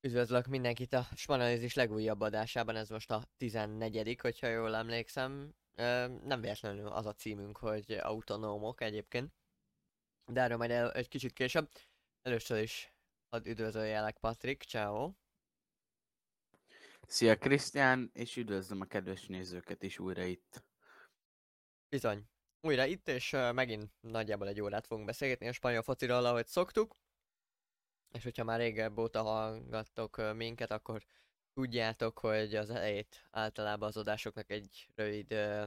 Üdvözlök mindenkit a Spanalizis legújabb adásában, ez most a 14 hogyha jól emlékszem. Nem véletlenül az a címünk, hogy autonómok egyébként. De erről majd el, egy kicsit később. Először is hadd üdvözöljelek Patrik, ciao. Szia Krisztián, és üdvözlöm a kedves nézőket is újra itt. Bizony. Újra itt, és megint nagyjából egy órát fogunk beszélgetni a spanyol fociról, ahogy szoktuk. És hogyha már régebb óta hallgattok minket, akkor tudjátok, hogy az elejét általában az adásoknak egy rövid uh,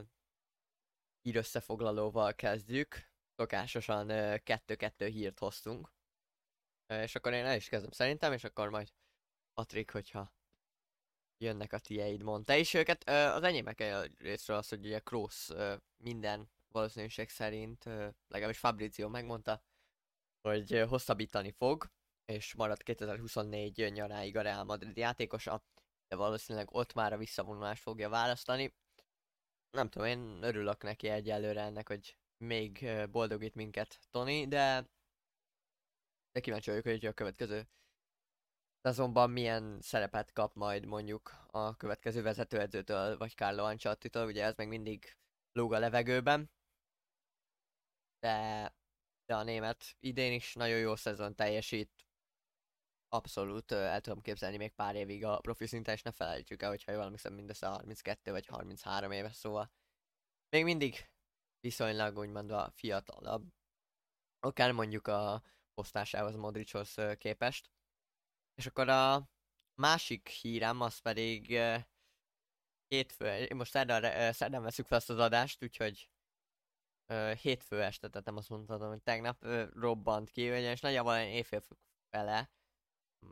ír összefoglalóval kezdjük. Szokásosan kettő-kettő hírt hoztunk. És akkor én el is kezdem szerintem, és akkor majd Patrik, hogyha jönnek a tieid, mondta is őket. Az enyémek részről az, hogy ugye Kroos minden valószínűség szerint, legalábbis Fabrizio megmondta, hogy hosszabbítani fog, és maradt 2024 nyaráig a Real Madrid játékosa, de valószínűleg ott már a visszavonulást fogja választani. Nem tudom, én örülök neki egyelőre ennek, hogy még boldogít minket Tony, de de kíváncsi vagyok, hogy a következő szezonban milyen szerepet kap majd mondjuk a következő vezetőedzőtől, vagy Carlo Ancelotti-től, ugye ez meg mindig lóg a levegőben. De, de a német idén is nagyon jó szezon teljesít, abszolút el tudom képzelni még pár évig a profi szinten, és ne felejtjük el, hogyha jól emlékszem, mindössze 32 vagy 33 éves, szóval még mindig viszonylag úgymond a fiatalabb, akár mondjuk a posztásához Modrichoz képest. És akkor a másik hírem az pedig hétfő, most szerdán, szerdán veszük fel azt az adást, úgyhogy hétfő este, tehát nem azt mondhatom, hogy tegnap robbant ki, és nagyjából éjfél fele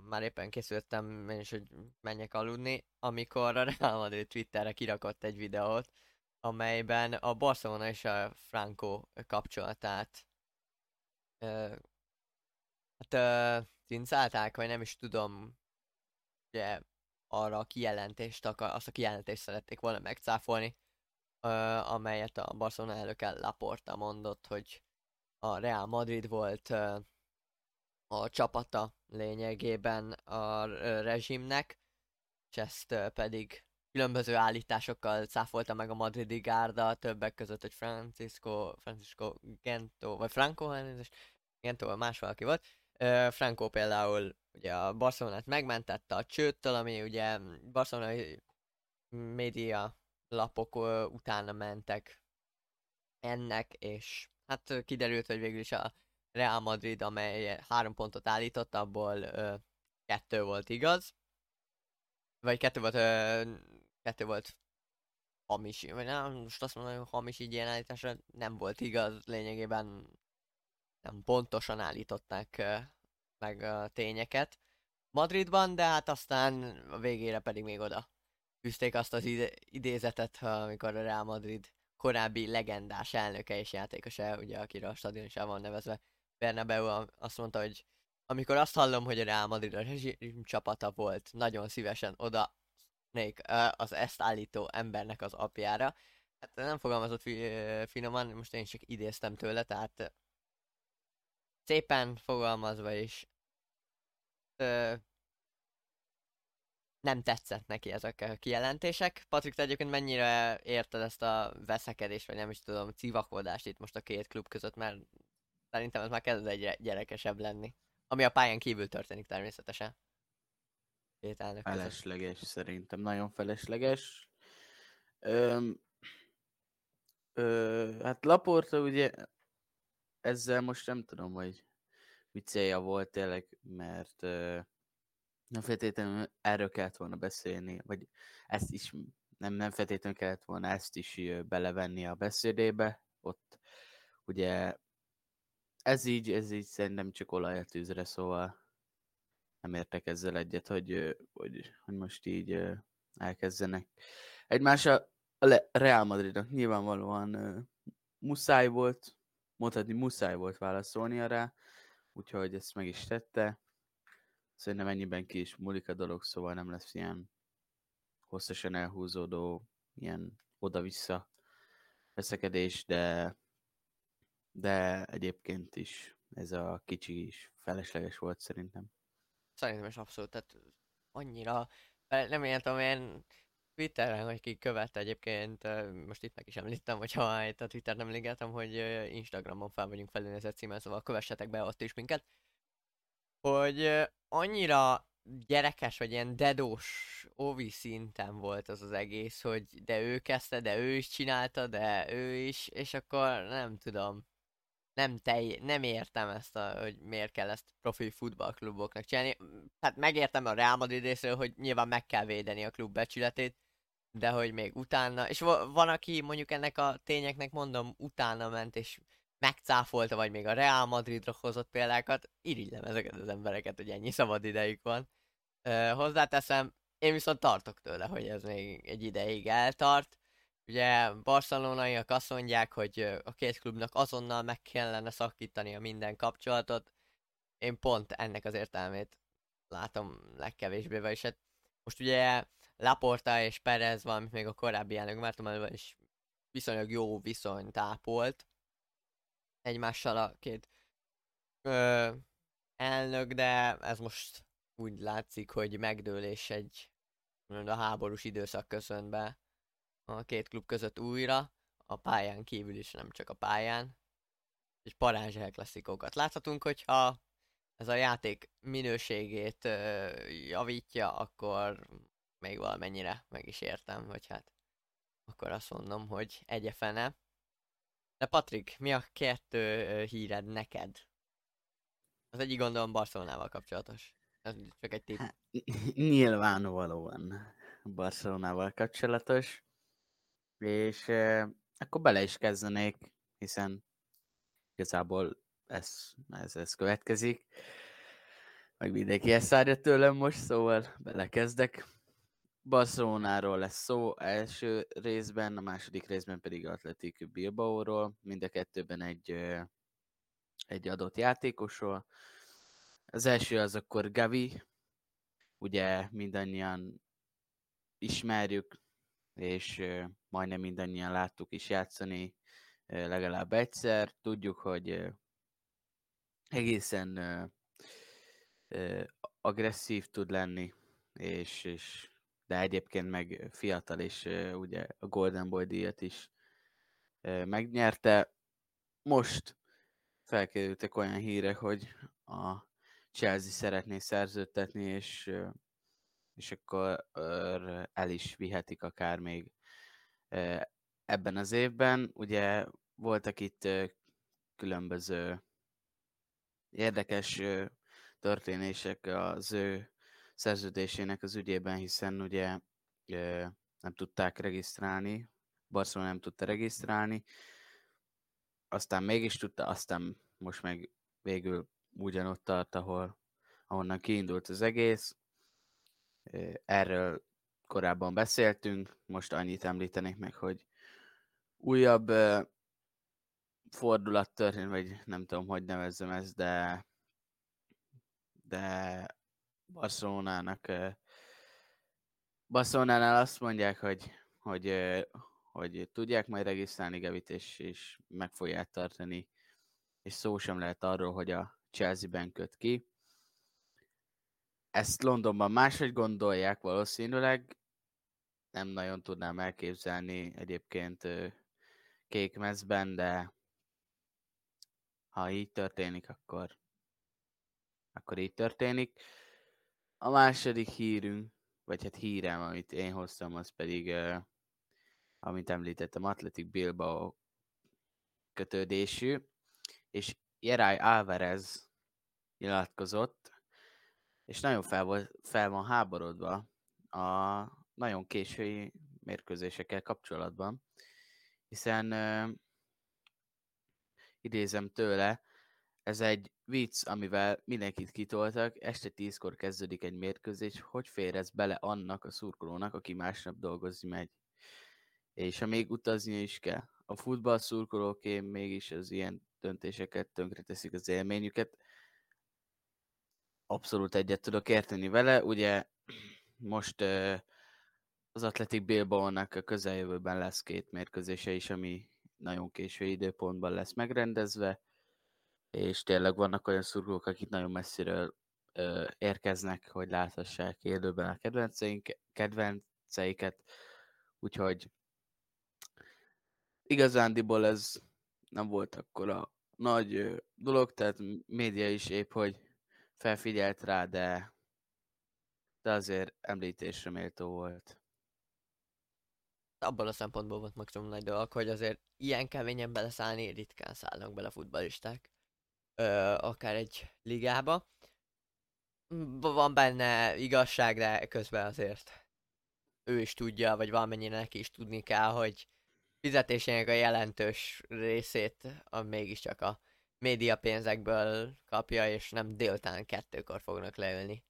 már éppen készültem én is, hogy menjek aludni, amikor a Real Madrid Twitterre kirakott egy videót, amelyben a Barcelona és a Franco kapcsolatát ö, hát ö, cincálták, vagy nem is tudom, ugye arra a kijelentést, akar, azt a kijelentést szerették volna megcáfolni, ö, amelyet a Barcelona elnöke Laporta mondott, hogy a Real Madrid volt ö, a csapata lényegében a rezsimnek, és ezt pedig különböző állításokkal cáfolta meg a madridi gárda, többek között, hogy Francisco, Francisco Gento, vagy Franco, Gento, vagy más valaki volt. Franco például ugye a Barcelonát megmentette a csőttől, ami ugye barcelonai média lapok utána mentek ennek, és hát kiderült, hogy végül is a Real Madrid, amely három pontot állított, abból ö, kettő volt igaz. Vagy kettő volt, ö, kettő volt hamis, vagy nem, most azt mondom, hogy hamis így ilyen állításra nem volt igaz, lényegében nem pontosan állították ö, meg a tényeket Madridban, de hát aztán a végére pedig még oda fűzték azt az idézetet, amikor a Real Madrid korábbi legendás elnöke és játékosa, ugye akiről a stadion is el van nevezve, Bernabeu azt mondta, hogy amikor azt hallom, hogy a Real Madrid a rezsim csapata volt, nagyon szívesen oda az ezt állító embernek az apjára. Hát nem fogalmazott fi- finoman, most én csak idéztem tőle, tehát szépen fogalmazva is ö, nem tetszett neki ezek a kijelentések. Patrik, te egyébként mennyire érted ezt a veszekedést, vagy nem is tudom, civakodást itt most a két klub között, mert Szerintem ez már kezd egy gyerekesebb lenni. Ami a pályán kívül történik természetesen. Két elnök között. szerintem, nagyon felesleges. Öm, ö, hát Laporta ugye ezzel most nem tudom, hogy mi célja volt tényleg, mert ö, nem feltétlenül erről kellett volna beszélni, vagy ezt is nem, nem feltétlenül kellett volna ezt is belevenni a beszédébe. Ott ugye ez így, ez így szerintem csak olaj tűzre, szóval nem értek ezzel egyet, hogy, hogy, hogy most így elkezdenek. Egymás a Real Madridnak nyilvánvalóan muszáj volt, mondhatni muszáj volt válaszolnia rá, úgyhogy ezt meg is tette. Szerintem ennyiben ki is múlik a dolog, szóval nem lesz ilyen hosszasan elhúzódó, ilyen oda-vissza veszekedés, de de egyébként is ez a kicsi is felesleges volt szerintem. Szerintem is abszolút, tehát annyira, nem értem, én Twitteren, hogy ki követ egyébként, most itt meg is említem, hogyha itt a Twitter nem ligeltem, hogy Instagramon fel vagyunk felülnézett címmel, szóval kövessetek be ott is minket, hogy annyira gyerekes, vagy ilyen dedós óvi szinten volt az az egész, hogy de ő kezdte, de ő is csinálta, de ő is, és akkor nem tudom, nem, tej, nem értem ezt, a, hogy miért kell ezt profi futballkluboknak csinálni. Hát megértem a Real Madrid részről, hogy nyilván meg kell védeni a klub becsületét, de hogy még utána, és van, aki mondjuk ennek a tényeknek mondom, utána ment, és megcáfolta, vagy még a Real Madridra hozott példákat, irigylem ezeket az embereket, hogy ennyi szabad idejük van. Uh, hozzáteszem, én viszont tartok tőle, hogy ez még egy ideig eltart. Ugye barcelonaiak azt mondják, hogy a két klubnak azonnal meg kellene a minden kapcsolatot. Én pont ennek az értelmét látom legkevésbé, vagyis hát most ugye Laporta és Perez, valamit még a korábbi elnök Márton is viszonylag jó viszonyt ápolt egymással a két ö, elnök, de ez most úgy látszik, hogy megdől egy a háborús időszak köszön be a két klub között újra, a pályán kívül is, nem csak a pályán, és parázs klasszikókat láthatunk, hogyha ez a játék minőségét ö, javítja, akkor még valamennyire meg is értem, hogy hát akkor azt mondom, hogy egyefene. De Patrik, mi a kettő híred neked? Az egyik gondolom Barcelonával kapcsolatos. Ez csak egy tipp. Hát, nyilvánvalóan Barcelonával kapcsolatos. És akkor bele is kezdenék, hiszen igazából ez, ez, ez következik. Meg mindenki ezt várja tőlem most, szóval belekezdek. Barcelonáról lesz szó első részben, a második részben pedig Atletik Bilbaóról, mind a kettőben egy, egy adott játékosról. Az első az akkor Gavi, ugye mindannyian ismerjük, és majdnem mindannyian láttuk is játszani legalább egyszer. Tudjuk, hogy egészen agresszív tud lenni, és, és de egyébként meg fiatal, és ugye a Golden Boy díjat is megnyerte. Most felkerültek olyan hírek, hogy a Chelsea szeretné szerződtetni, és, és akkor el is vihetik akár még ebben az évben. Ugye voltak itt különböző érdekes történések az ő szerződésének az ügyében, hiszen ugye nem tudták regisztrálni, Barcelona nem tudta regisztrálni, aztán mégis tudta, aztán most meg végül ugyanott tart, ahol, ahonnan kiindult az egész. Erről korábban beszéltünk, most annyit említenék meg, hogy újabb fordulat történt, vagy nem tudom, hogy nevezzem ezt, de de Barcelonának Barcelonánál azt mondják, hogy, hogy, hogy tudják majd regisztrálni Gevit, és, és meg fogják tartani, és szó sem lehet arról, hogy a Chelsea-ben köt ki. Ezt Londonban máshogy gondolják valószínűleg, nem nagyon tudnám elképzelni egyébként kékmezben, de ha így történik, akkor, akkor így történik. A második hírünk, vagy hát hírem, amit én hoztam, az pedig, uh, amit említettem, Atletic Bilbao kötődésű, és Jerai Álvarez nyilatkozott, és nagyon fel, volt, fel van háborodva a nagyon késői mérkőzésekkel kapcsolatban, hiszen uh, idézem tőle, ez egy vicc, amivel mindenkit kitoltak, este tízkor kezdődik egy mérkőzés, hogy fér ez bele annak a szurkolónak, aki másnap dolgozni megy. És ha még utazni is kell. A futball szurkolóké mégis az ilyen döntéseket tönkreteszik az élményüket. Abszolút egyet tudok érteni vele. Ugye most az Atletik Bilbao-nak a közeljövőben lesz két mérkőzése is, ami nagyon késő időpontban lesz megrendezve és tényleg vannak olyan szurkolók, akik nagyon messziről érkeznek, hogy láthassák élőben a kedvenceink, kedvenceiket, úgyhogy igazándiból ez nem volt akkor a nagy dolog, tehát média is épp, hogy felfigyelt rá, de, de azért említésre méltó volt. Abban a szempontból volt maximum nagy dolog, hogy azért ilyen keményen beleszállni ritkán szállnak bele futballisták. Ö, akár egy ligába. Van benne igazság, de közben azért ő is tudja, vagy valamennyire neki is tudni kell, hogy fizetésének a jelentős részét a mégiscsak a média pénzekből kapja, és nem délután kettőkor fognak leülni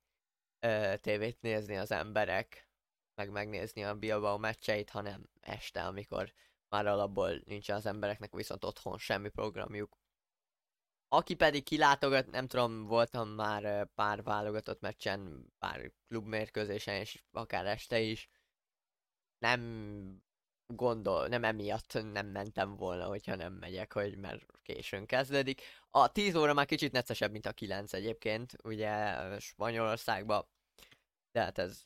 ö, tévét nézni az emberek, meg megnézni a Bilbao meccseit, hanem este, amikor már alapból nincs az embereknek viszont otthon semmi programjuk. Aki pedig kilátogat, nem tudom, voltam már pár válogatott meccsen, pár klubmérkőzésen, és akár este is. Nem gondol, nem emiatt nem mentem volna, hogyha nem megyek, hogy mert későn kezdődik. A 10 óra már kicsit neccesebb, mint a 9 egyébként, ugye Spanyolországban, de hát ez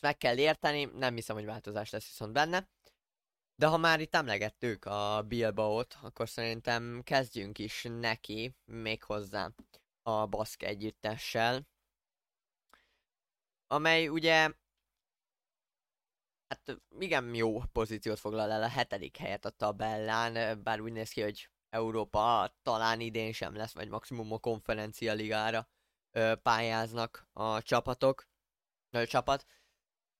meg kell érteni, nem hiszem, hogy változás lesz viszont benne. De ha már itt emlegettük a Bilbao-t, akkor szerintem kezdjünk is neki, méghozzá a Baszk együttessel, amely ugye hát igen jó pozíciót foglal el a hetedik helyet a tabellán, bár úgy néz ki, hogy Európa talán idén sem lesz, vagy maximum a konferencia ligára ö, pályáznak a csapatok, a csapat,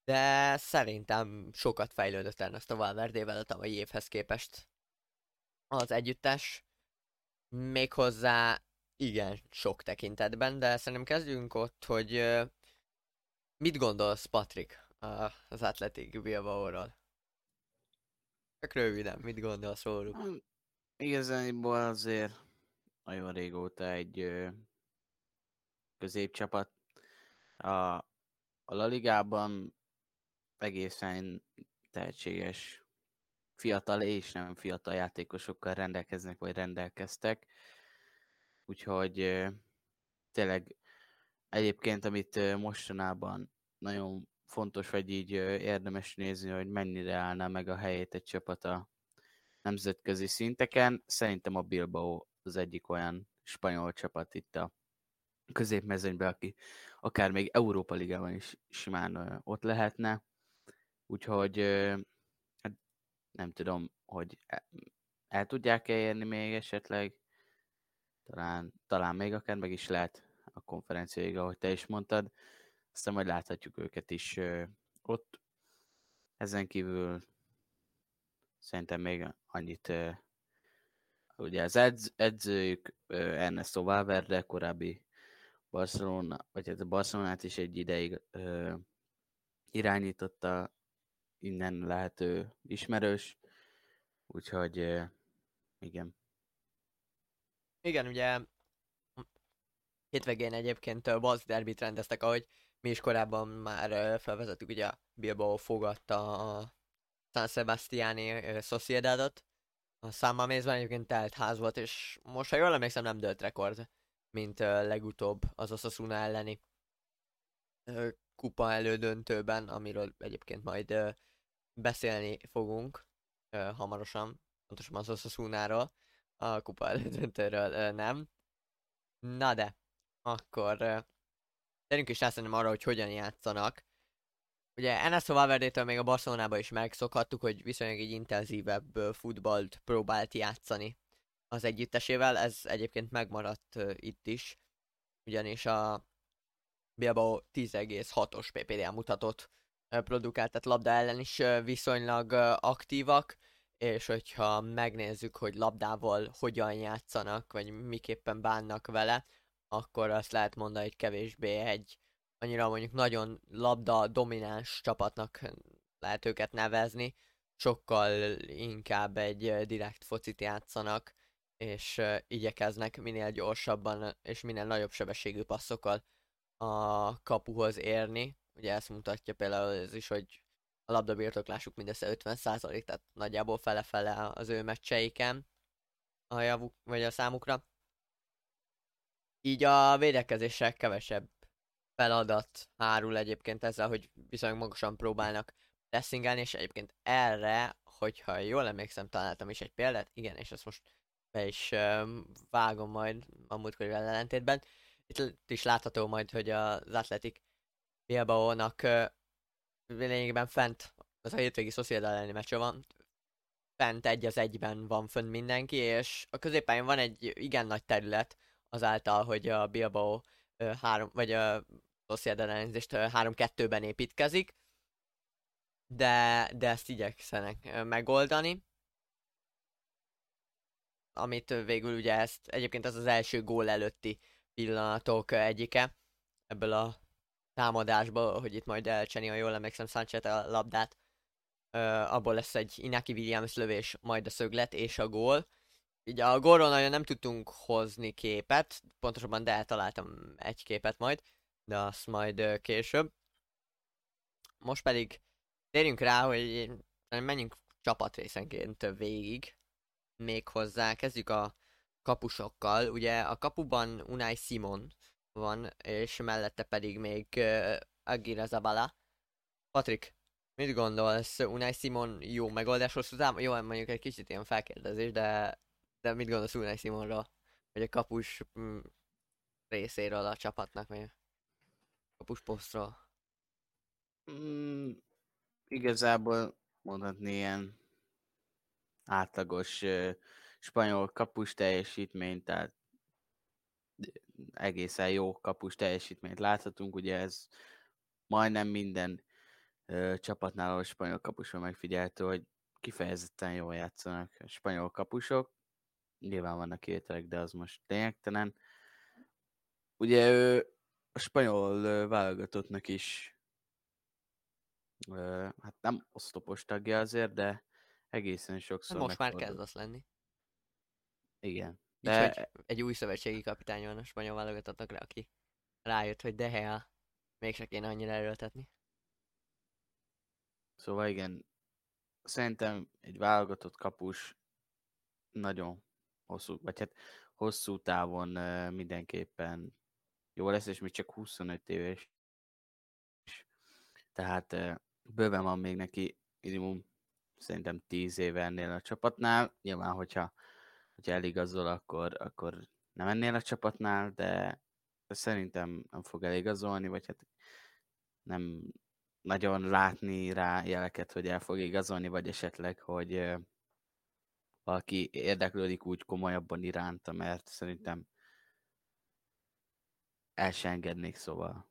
de szerintem sokat fejlődött a Valverdével a tavalyi évhez képest az együttes, méghozzá igen, sok tekintetben, de szerintem kezdjünk ott, hogy ö, mit gondolsz, Patrik, az Athletic Bilbao-ról. Csak röviden, mit gondolsz róluk? Igazából azért nagyon régóta egy középcsapat. A, a La Ligában egészen tehetséges fiatal és nem fiatal játékosokkal rendelkeznek, vagy rendelkeztek. Úgyhogy tényleg egyébként, amit mostanában nagyon fontos, vagy így érdemes nézni, hogy mennyire állná meg a helyét egy csapat a nemzetközi szinteken. Szerintem a Bilbao az egyik olyan spanyol csapat itt a középmezőnyben, aki akár még Európa Ligában is simán ott lehetne. Úgyhogy hát nem tudom, hogy el, el tudják-e érni még esetleg, talán, talán még akár meg is lehet a konferenciáig, ahogy te is mondtad aztán majd láthatjuk őket is ott. Ezen kívül szerintem még annyit, ugye az edz, edzőjük Ernesto Valverde, korábbi Barcelona, vagy hát a Barcelonát is egy ideig ö, irányította, innen lehető ismerős, úgyhogy ö, igen. Igen, ugye hétvégén egyébként Basque Derbit rendeztek, ahogy mi is korábban már felvezettük, ugye Bilbao fogadta a San Sebastiani Sociedadot. A számmal mézben egyébként telt ház volt, és most, ha jól emlékszem, nem dölt rekord, mint legutóbb az Osasuna elleni kupa elődöntőben, amiről egyébként majd beszélni fogunk hamarosan, pontosan az Osasunáról, a kupa elődöntőről nem. Na de, akkor térjünk is rá arra, hogy hogyan játszanak. Ugye Enes Valverdétől még a Barcelonában is megszokhattuk, hogy viszonylag egy intenzívebb futballt próbált játszani az együttesével, ez egyébként megmaradt itt is, ugyanis a Bilbao 10,6-os PPDA mutatott produkált, tehát labda ellen is viszonylag aktívak, és hogyha megnézzük, hogy labdával hogyan játszanak, vagy miképpen bánnak vele, akkor azt lehet mondani, hogy kevésbé egy annyira mondjuk nagyon labda domináns csapatnak lehet őket nevezni, sokkal inkább egy direkt focit játszanak, és igyekeznek minél gyorsabban és minél nagyobb sebességű passzokkal a kapuhoz érni. Ugye ezt mutatja például ez is, hogy a labdabirtoklásuk mindössze 50%, tehát nagyjából fele-fele az ő meccseiken a javuk, vagy a számukra így a védekezésre kevesebb feladat hárul egyébként ezzel, hogy viszonylag magasan próbálnak pressingelni, és egyébként erre, hogyha jól emlékszem, találtam is egy példát, igen, és ezt most be is uh, vágom majd a múltkori ellentétben. Itt, is látható majd, hogy az Athletic Bilbao-nak uh, lényegében fent, az a hétvégi Sociedad elleni meccs van, fent egy az egyben van fönn mindenki, és a középpályán van egy igen nagy terület azáltal, hogy a Bilbao uh, három, vagy a Sociedad ellenzést 3-2-ben építkezik, de, de ezt igyekszenek megoldani. Amit végül ugye ezt, egyébként ez az első gól előtti pillanatok egyike ebből a támadásból, hogy itt majd elcseni, ha jól emlékszem, Sanchez a labdát. Abból lesz egy Inaki Williams lövés, majd a szöglet és a gól. Ugye a nagyon nem tudtunk hozni képet, pontosabban de eltaláltam egy képet majd, de azt majd később. Most pedig térjünk rá, hogy menjünk csapatrészenként végig. Még hozzá, kezdjük a kapusokkal. Ugye a kapuban Unai Simon van, és mellette pedig még uh, Agira Zabala. Patrik, mit gondolsz? Unai Simon jó megoldás hosszú távon? Jó, mondjuk egy kicsit ilyen felkérdezés, de, de mit gondolsz Unai Simonról? Vagy a kapus mm, részéről a csapatnak, a kapus posztról? Mm, igazából mondhatni ilyen átlagos uh, spanyol kapus teljesítmény, tehát egészen jó kapus teljesítményt láthatunk, ugye ez majdnem minden ö, csapatnál, a spanyol kapuson megfigyeltő, hogy kifejezetten jól játszanak a spanyol kapusok. Nyilván vannak kivételek, de az most lényegtelen. Ugye ő a spanyol válogatottnak is hát nem osztopos tagja azért, de egészen sokszor Most már kezd az lenni. Igen. De... Így, egy új szövetségi kapitány van a spanyol válogatottnak, aki rájött, hogy de Gea mégse kéne annyira erőltetni. Szóval igen, szerintem egy válogatott kapus nagyon hosszú, vagy hát hosszú távon mindenképpen jó lesz, és még csak 25 éves. Tehát bőven van még neki minimum szerintem 10 éve ennél a csapatnál. Nyilván, hogyha hogyha eligazol, akkor, akkor nem ennél a csapatnál, de szerintem nem fog eligazolni, vagy hát nem nagyon látni rá jeleket, hogy el fog igazolni, vagy esetleg, hogy valaki érdeklődik úgy komolyabban iránta, mert szerintem el se engednék, szóval.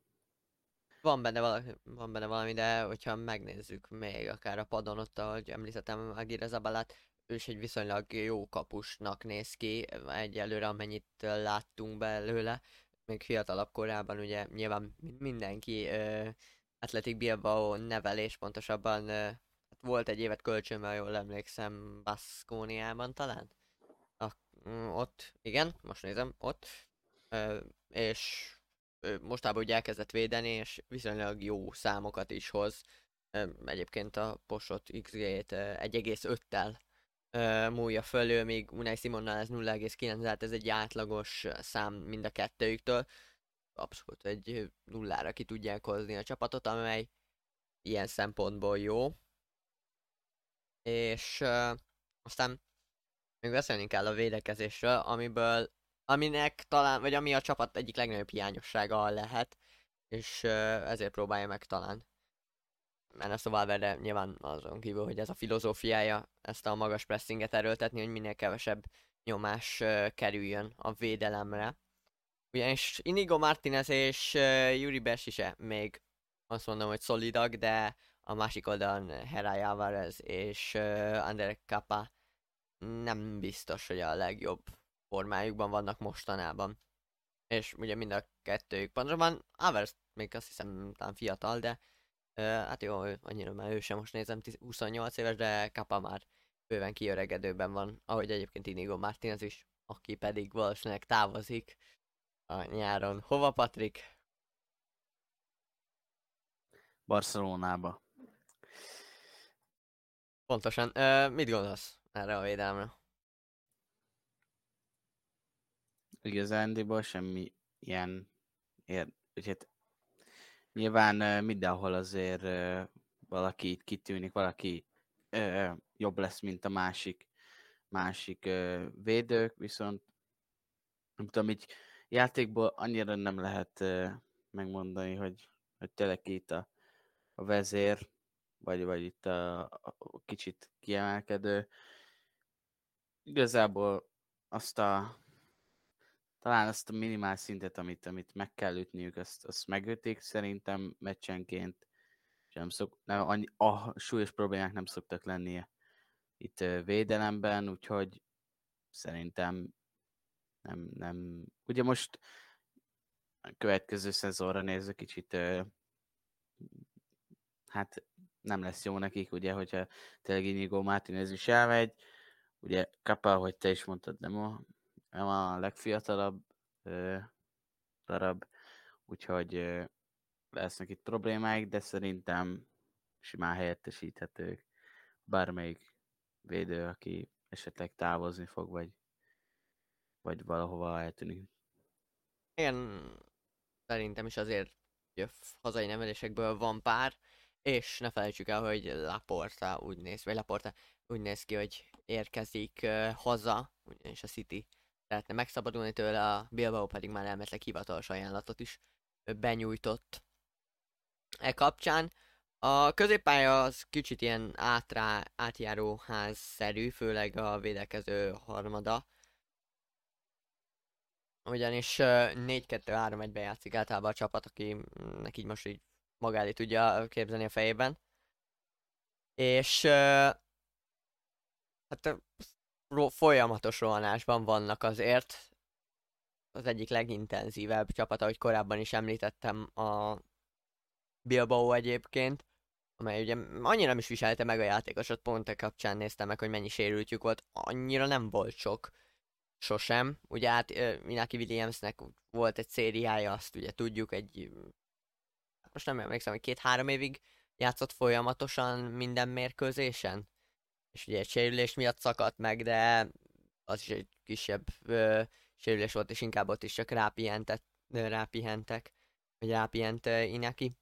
Van benne, valami, van benne valami, de hogyha megnézzük még akár a padon ott, ahogy említettem Agira Zabalát, ő is egy viszonylag jó kapusnak néz ki, egyelőre amennyit láttunk belőle, még fiatalabb korában ugye nyilván mindenki uh, Athletic Bilbao nevelés, pontosabban volt egy évet kölcsönben, jól emlékszem, Baskóniában talán? A, mm, ott, igen, most nézem, ott, uh, és uh, mostában ugye elkezdett védeni, és viszonylag jó számokat is hoz. Uh, egyébként a Posot XG-t uh, 1,5-tel uh, múlja fölül, még Unai Simonnal ez 0,9, tehát ez egy átlagos szám mind a kettőjüktől. Abszolút egy nullára ki tudják hozni a csapatot, amely ilyen szempontból jó. És uh, aztán még beszélni kell a védekezésről, amiből, aminek talán, vagy ami a csapat egyik legnagyobb hiányossága lehet, és uh, ezért próbálja meg talán mert a Valverde nyilván azon kívül, hogy ez a filozófiája, ezt a magas pressinget erőltetni, hogy minél kevesebb nyomás uh, kerüljön a védelemre. Ugyanis Inigo Martinez és uh, Yuri Besise még azt mondom, hogy szolidak, de a másik oldalon Heray Alvarez és Ander Kappa nem biztos, hogy a legjobb formájukban vannak mostanában. És ugye mind a kettőjük, pontosabban Alvarez még azt hiszem talán fiatal, de hát jó, annyira már ő sem most nézem, 28 éves, de Kappa már bőven kiöregedőben van, ahogy egyébként Inigo Martinez is, aki pedig valószínűleg távozik a nyáron. Hova, Patrik? Barcelonába. Pontosan. Ö, mit gondolsz erre a védelemre? Igazándiból semmi ilyen, ér, hát nyilván mindenhol azért valaki itt kitűnik, valaki ö, jobb lesz, mint a másik, másik ö, védők, viszont nem tudom, így játékból annyira nem lehet ö, megmondani, hogy, hogy tényleg itt a, a vezér, vagy, vagy itt a, a kicsit kiemelkedő. Igazából azt a talán azt a minimál szintet, amit, amit meg kell ütniük, azt, azt megütik szerintem meccsenként. Nem szok, nem, annyi, a súlyos problémák nem szoktak lennie itt védelemben, úgyhogy szerintem nem, nem. Ugye most a következő szezonra nézve kicsit hát nem lesz jó nekik, ugye, hogyha tényleg Inigo Martinez is elmegy, ugye Kapa, hogy te is mondtad, nem a, nem a legfiatalabb ö, darab, úgyhogy ö, lesznek itt problémáik, de szerintem simán helyettesíthetők bármelyik védő, aki esetleg távozni fog, vagy, vagy valahova eltűnik. Igen, szerintem is azért hazai nevelésekből van pár, és ne felejtsük el, hogy Laporta úgy néz, vagy Laporta úgy néz ki, hogy érkezik uh, haza, ugyanis a City szeretne megszabadulni tőle, a Bilbao pedig már elmetleg hivatalos ajánlatot is benyújtott e kapcsán. A középpálya az kicsit ilyen átrá, átjáró házszerű, főleg a védekező harmada. Ugyanis 4-2-3-1-ben játszik általában a csapat, aki neki most így magá tudja képzelni a fejében. És hát folyamatos rohanásban vannak azért. Az egyik legintenzívebb csapat, ahogy korábban is említettem, a Bilbao egyébként, amely ugye annyira nem is viselte meg a játékosot, pont a kapcsán néztem meg, hogy mennyi sérültjük volt, annyira nem volt sok sosem. Ugye hát Minaki Williamsnek volt egy szériája, azt ugye tudjuk, egy most nem emlékszem, hogy két-három évig játszott folyamatosan minden mérkőzésen. És ugye egy sérülés miatt szakadt meg, de az is egy kisebb ö, sérülés volt, és inkább ott is csak rápihentek, rápihentek vagy rápihent Ineki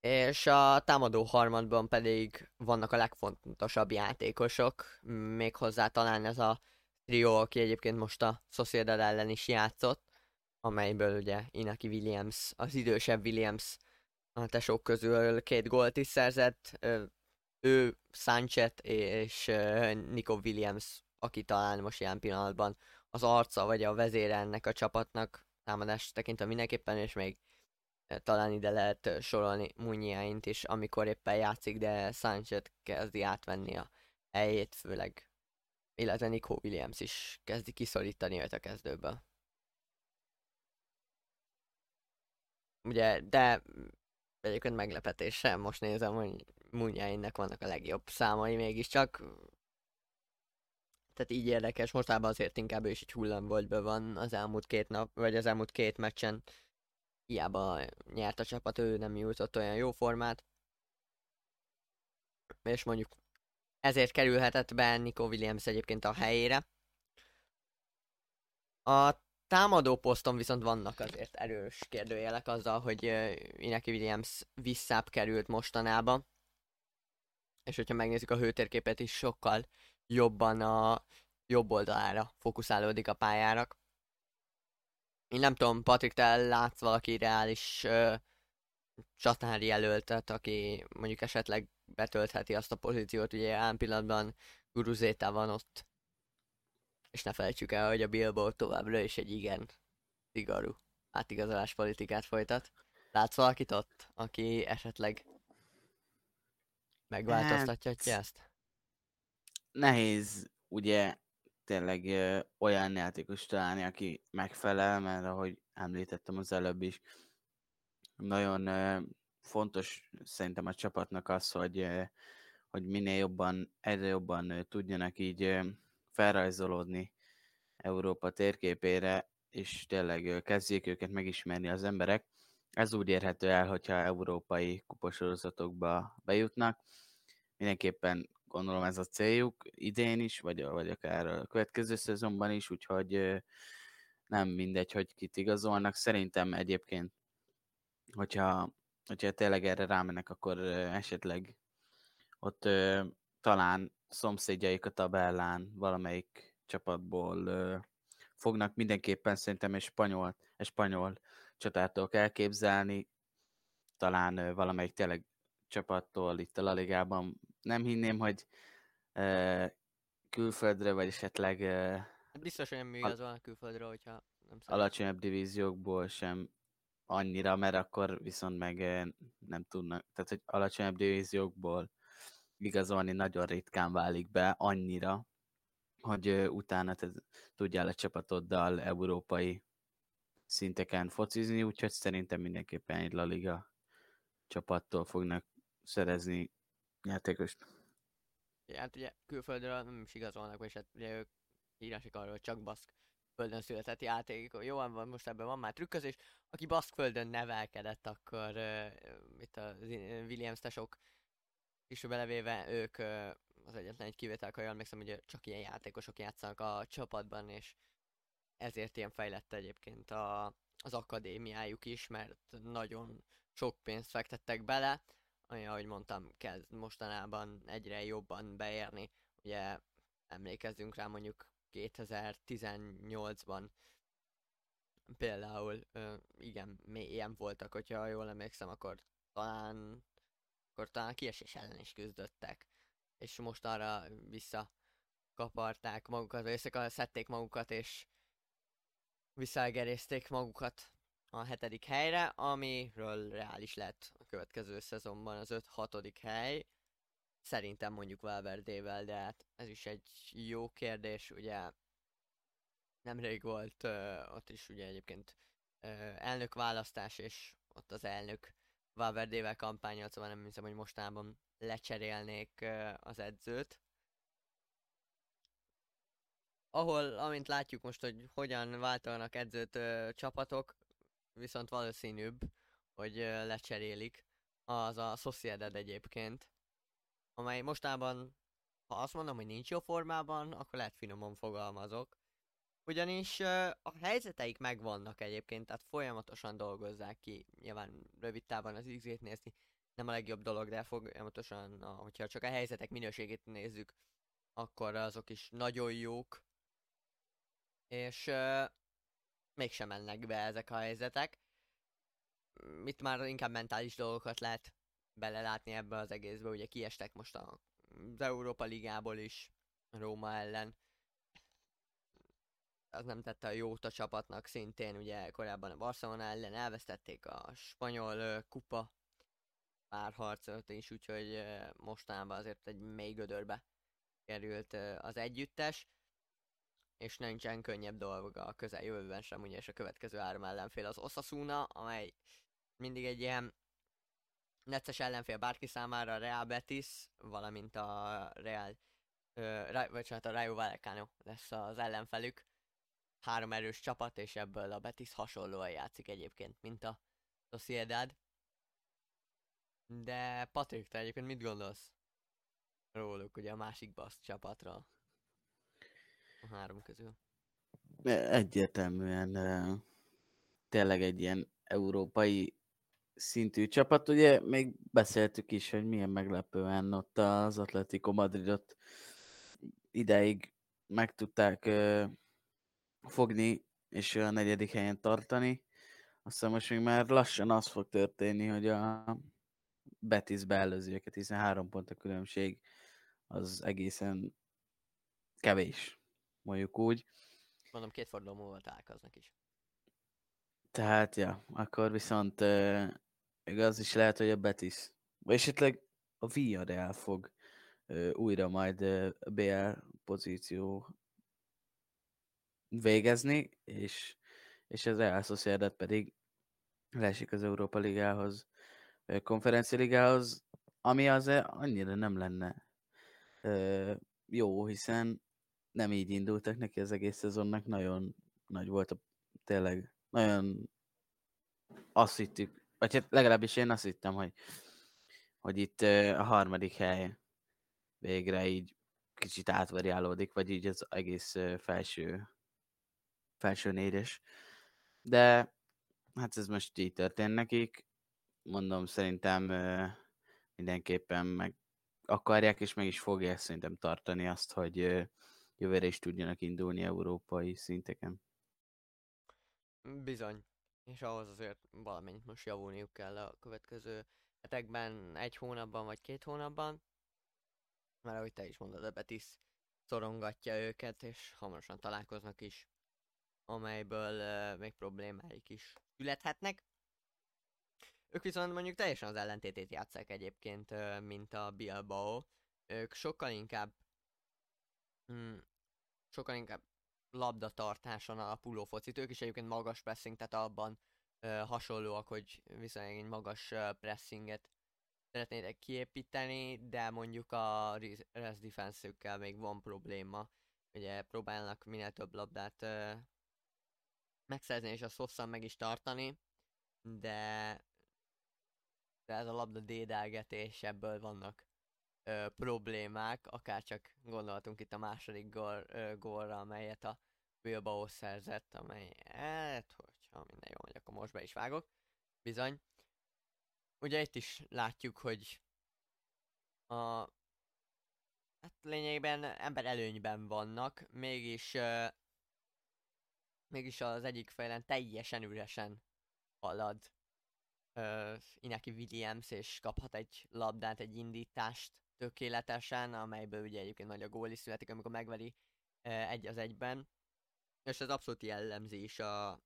és a támadó harmadban pedig vannak a legfontosabb játékosok, méghozzá talán ez a trio, aki egyébként most a Sociedad ellen is játszott, amelyből ugye Inaki Williams, az idősebb Williams a tesók közül két gólt is szerzett, ő Sanchez és Nico Williams, aki talán most ilyen pillanatban az arca vagy a vezére ennek a csapatnak támadás tekintve mindenképpen, és még talán ide lehet sorolni Munyiáint is, amikor éppen játszik, de Sanchez kezdi átvenni a helyét, főleg, illetve Nico Williams is kezdi kiszorítani őt a kezdőből. Ugye, de egyébként meglepetés sem, most nézem, hogy Munyiáinnek vannak a legjobb számai mégiscsak. Tehát így érdekes, mostában azért inkább ő is egy hullámboltban van az elmúlt két nap, vagy az elmúlt két meccsen hiába nyert a csapat, ő nem jutott olyan jó formát. És mondjuk ezért kerülhetett be Nico Williams egyébként a helyére. A támadó poszton viszont vannak azért erős kérdőjelek azzal, hogy Inaki Williams visszább került mostanában. És hogyha megnézzük a hőtérképet is, sokkal jobban a jobb oldalára fókuszálódik a pályárak. Én nem tudom, Patrik, te látsz valaki reális uh, csatári jelöltet, aki mondjuk esetleg betöltheti azt a pozíciót, ugye jelen pillanatban Guruzéta van ott. És ne felejtsük el, hogy a Bilbo továbbra is egy igen szigorú átigazolás politikát folytat. Látsz valakit ott, aki esetleg megváltoztatja hát, ezt? Nehéz ugye tényleg ö, olyan játékos találni, aki megfelel, mert ahogy említettem az előbb is, nagyon ö, fontos szerintem a csapatnak az, hogy, ö, hogy minél jobban, egyre jobban tudjanak így felrajzolódni Európa térképére, és tényleg kezdjék őket megismerni az emberek. Ez úgy érhető el, hogyha európai kupasorozatokba bejutnak. Mindenképpen gondolom ez a céljuk idén is, vagy, vagy akár a következő szezonban is, úgyhogy nem mindegy, hogy kit igazolnak. Szerintem egyébként, hogyha, hogyha tényleg erre rámennek, akkor esetleg ott talán szomszédjaik a tabellán valamelyik csapatból fognak mindenképpen szerintem egy spanyol, egy spanyol csatártól kell képzelni, talán valamelyik tényleg csapattól itt a La Ligában. Nem hinném, hogy külföldre, vagy esetleg Hát biztos, hogy nem igazolnak külföldre, hogyha nem szeretném. alacsonyabb divíziókból sem annyira, mert akkor viszont meg nem tudnak, tehát hogy alacsonyabb divíziókból igazolni nagyon ritkán válik be annyira, hogy utána te tudjál a csapatoddal európai szinteken focizni, úgyhogy szerintem mindenképpen egy La Liga csapattól fognak szerezni játékost. Ja, hát ugye külföldről nem is igazolnak, vagy hát ugye ők írásik arról, hogy csak baszk földön született játék. Jó, van, most ebben van már trükközés. Aki baszk földön nevelkedett, akkor uh, itt a Williams tesok is belevéve, ők az egyetlen egy kivétel, hogy emlékszem, hogy csak ilyen játékosok játszanak a csapatban, és ezért ilyen fejlett egyébként a, az akadémiájuk is, mert nagyon sok pénzt fektettek bele, ami, ahogy mondtam, kezd mostanában egyre jobban beérni. Ugye emlékezzünk rá mondjuk 2018-ban például, ö, igen, ilyen voltak, hogyha jól emlékszem, akkor talán, akkor talán kiesés ellen is küzdöttek és most arra vissza kaparták magukat, vagy szedték magukat, és visszaegerézték magukat a hetedik helyre, amiről reális lett a következő szezonban az 5-6. hely. Szerintem mondjuk Valverdével, de hát ez is egy jó kérdés, ugye nemrég volt uh, ott is ugye egyébként uh, elnök választás, és ott az elnök Valverdével kampányolt, szóval nem hiszem, hogy mostában lecserélnék az edzőt. Ahol, amint látjuk most, hogy hogyan váltanak edzőt ö, csapatok, viszont valószínűbb, hogy ö, lecserélik, az a Sociedad egyébként, amely mostában, ha azt mondom, hogy nincs jó formában, akkor lehet finoman fogalmazok. Ugyanis a helyzeteik megvannak egyébként, tehát folyamatosan dolgozzák ki, nyilván rövid távon az x nézni, nem a legjobb dolog, de folyamatosan, hogyha csak a helyzetek minőségét nézzük, akkor azok is nagyon jók. És uh, mégsem mennek be ezek a helyzetek. Itt már inkább mentális dolgokat lehet belelátni ebbe az egészbe, ugye kiestek most a, az Európa Ligából is Róma ellen. Az nem tette a jót a csapatnak szintén, ugye korábban a Barcelona ellen elvesztették a spanyol kupa párharcot is, úgyhogy mostanában azért egy mély gödörbe került az együttes, és nincsen könnyebb dolga a közeljövőben sem, ugye, és a következő három ellenfél az Osasuna, amely mindig egy ilyen necces ellenfél bárki számára, a Real Betis, valamint a Real, ö, vagy hát a Rayo Vallecano lesz az ellenfelük. Három erős csapat, és ebből a Betis hasonlóan játszik egyébként, mint a Sociedad. De Patrik, te egyébként mit gondolsz róluk, ugye a másik basz csapatra? A három közül. Egyértelműen tényleg egy ilyen európai szintű csapat. Ugye még beszéltük is, hogy milyen meglepően ott az Atletico Madridot ideig meg tudták fogni, és a negyedik helyen tartani. Aztán most még már lassan az fog történni, hogy a Betis beelőzi őket, hiszen három pont a különbség az egészen kevés, mondjuk úgy. Mondom, két forduló múlva találkoznak is. Tehát, ja, akkor viszont uh, igaz is lehet, hogy a Betis, vagy esetleg a Villarreal fog uh, újra majd uh, BL pozíció végezni, és, és az Real Sociedad pedig leesik az Európa Ligához konferencialigához, ami az annyira nem lenne ö, jó, hiszen nem így indultak neki az egész szezonnak, nagyon nagy volt a tényleg, nagyon azt hittük, vagy hát legalábbis én azt hittem, hogy, hogy itt a harmadik hely végre így kicsit átvariálódik, vagy így az egész felső felső négyes. De hát ez most így történt nekik. Mondom, szerintem mindenképpen meg akarják, és meg is fogják szerintem tartani azt, hogy jövőre is tudjanak indulni európai szinteken. Bizony. És ahhoz azért valamennyit most javulniuk kell a következő hetekben, egy hónapban vagy két hónapban. Mert ahogy te is mondod, a Betis szorongatja őket, és hamarosan találkoznak is, amelyből még problémáik is születhetnek. Ők viszont mondjuk teljesen az ellentétét játszák egyébként, mint a Bilbao. Ők sokkal inkább mm, sokkal inkább labdatartáson alapuló focit. Ők is egyébként magas pressing, tehát abban uh, hasonlóak, hogy viszonylag egy magas uh, pressinget szeretnének kiépíteni, de mondjuk a res defense még van probléma. Ugye próbálnak minél több labdát uh, megszerzni és azt hosszan meg is tartani, de, de ez a labda dédelgetés, ebből vannak ö, problémák, akár csak gondoltunk itt a második gól, ö, gólra, amelyet a Bilbao szerzett, amely, hát, hogyha minden jól mondja, akkor most be is vágok, bizony. Ugye itt is látjuk, hogy a hát lényegében ember előnyben vannak, mégis mégis az egyik fejlen teljesen üresen halad uh, Inaki Williams, és kaphat egy labdát, egy indítást tökéletesen, amelyből ugye egyébként nagy a gól is születik, amikor megveri uh, egy az egyben. És ez abszolút jellemzi is a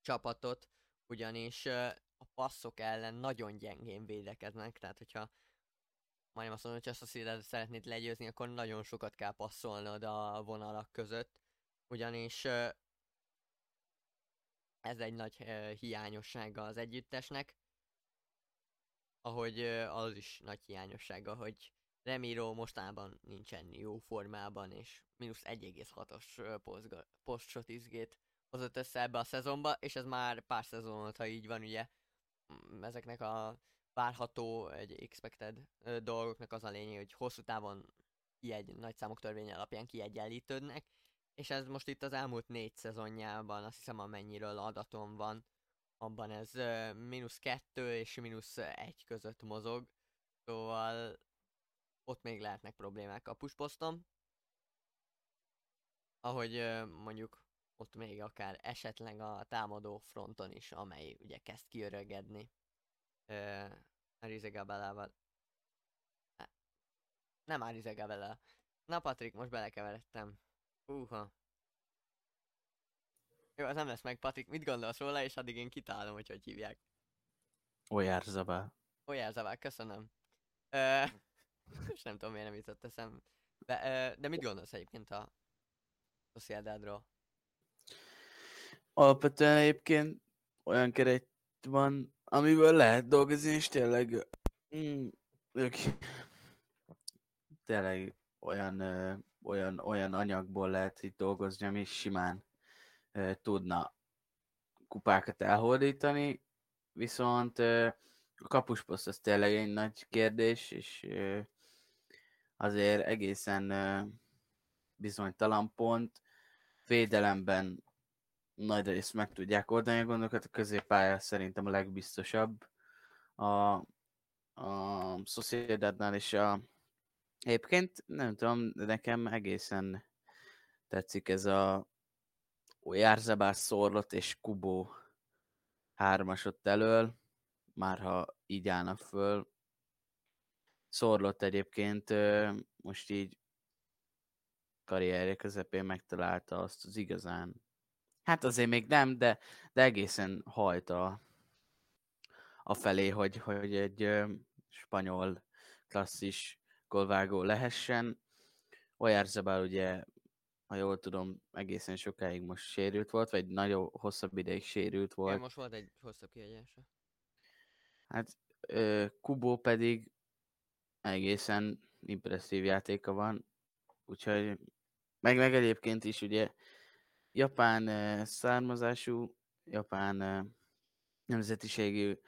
csapatot, ugyanis uh, a passzok ellen nagyon gyengén védekeznek, tehát hogyha majdnem azt mondom, hogy ezt a szélet szeretnéd legyőzni, akkor nagyon sokat kell passzolnod a vonalak között, ugyanis ez egy nagy hiányossága az együttesnek, ahogy az is nagy hiányossága, hogy Remiro mostában nincsen jó formában, és mínusz 1,6-os postshot izgét hozott össze ebbe a szezonba, és ez már pár szezon ha így van, ugye? Mm, ezeknek a várható, egy expected dolgoknak az a lényeg, hogy hosszú távon egy nagy számok törvény alapján kiegyenlítődnek, és ez most itt az elmúlt négy szezonjában, azt hiszem amennyiről adatom van, abban ez mínusz kettő és mínusz egy között mozog, szóval ott még lehetnek problémák a pushposzton. Ahogy mondjuk ott még akár esetleg a támadó fronton is, amely ugye kezd kiöregedni. Arizegabelával. Nem Arizegabella. Na Patrik, most belekeveredtem. Húha. Jó, az nem lesz meg, Patrik. Mit gondolsz róla, és addig én kitálom, hogy hogy hívják. Ojárzabál. Ojárzabál, köszönöm. Ö, és nem tudom, miért nem jutott eszem. De, ö, de mit gondolsz egyébként a Sociedadról? Alapvetően egyébként olyan keret van, amiből lehet dolgozni, és tényleg mm, ők tényleg olyan olyan, olyan anyagból lehet itt dolgozni, ami simán e, tudna kupákat elhódítani, viszont e, a kapusposzt az tényleg egy nagy kérdés, és e, azért egészen e, bizonytalan pont. Védelemben nagy részt meg tudják oldani a gondokat, a középpálya szerintem a legbiztosabb. A, a Sociedadnál és a Egyébként nem tudom, nekem egészen tetszik ez a Ojárzabás szorlott és Kubó hármasott elől, már ha így állnak föl. Szorlott egyébként most így karrierje közepén megtalálta azt az igazán. Hát azért még nem, de, de egészen hajt a, a felé, hogy, hogy egy spanyol klasszis gólvágó lehessen. Oyarzabal ugye, ha jól tudom, egészen sokáig most sérült volt, vagy nagyon hosszabb ideig sérült volt. Igen, most volt egy hosszabb kiegyása. Hát Kubo pedig egészen impresszív játéka van, úgyhogy meg, meg egyébként is ugye japán származású, japán nemzetiségű,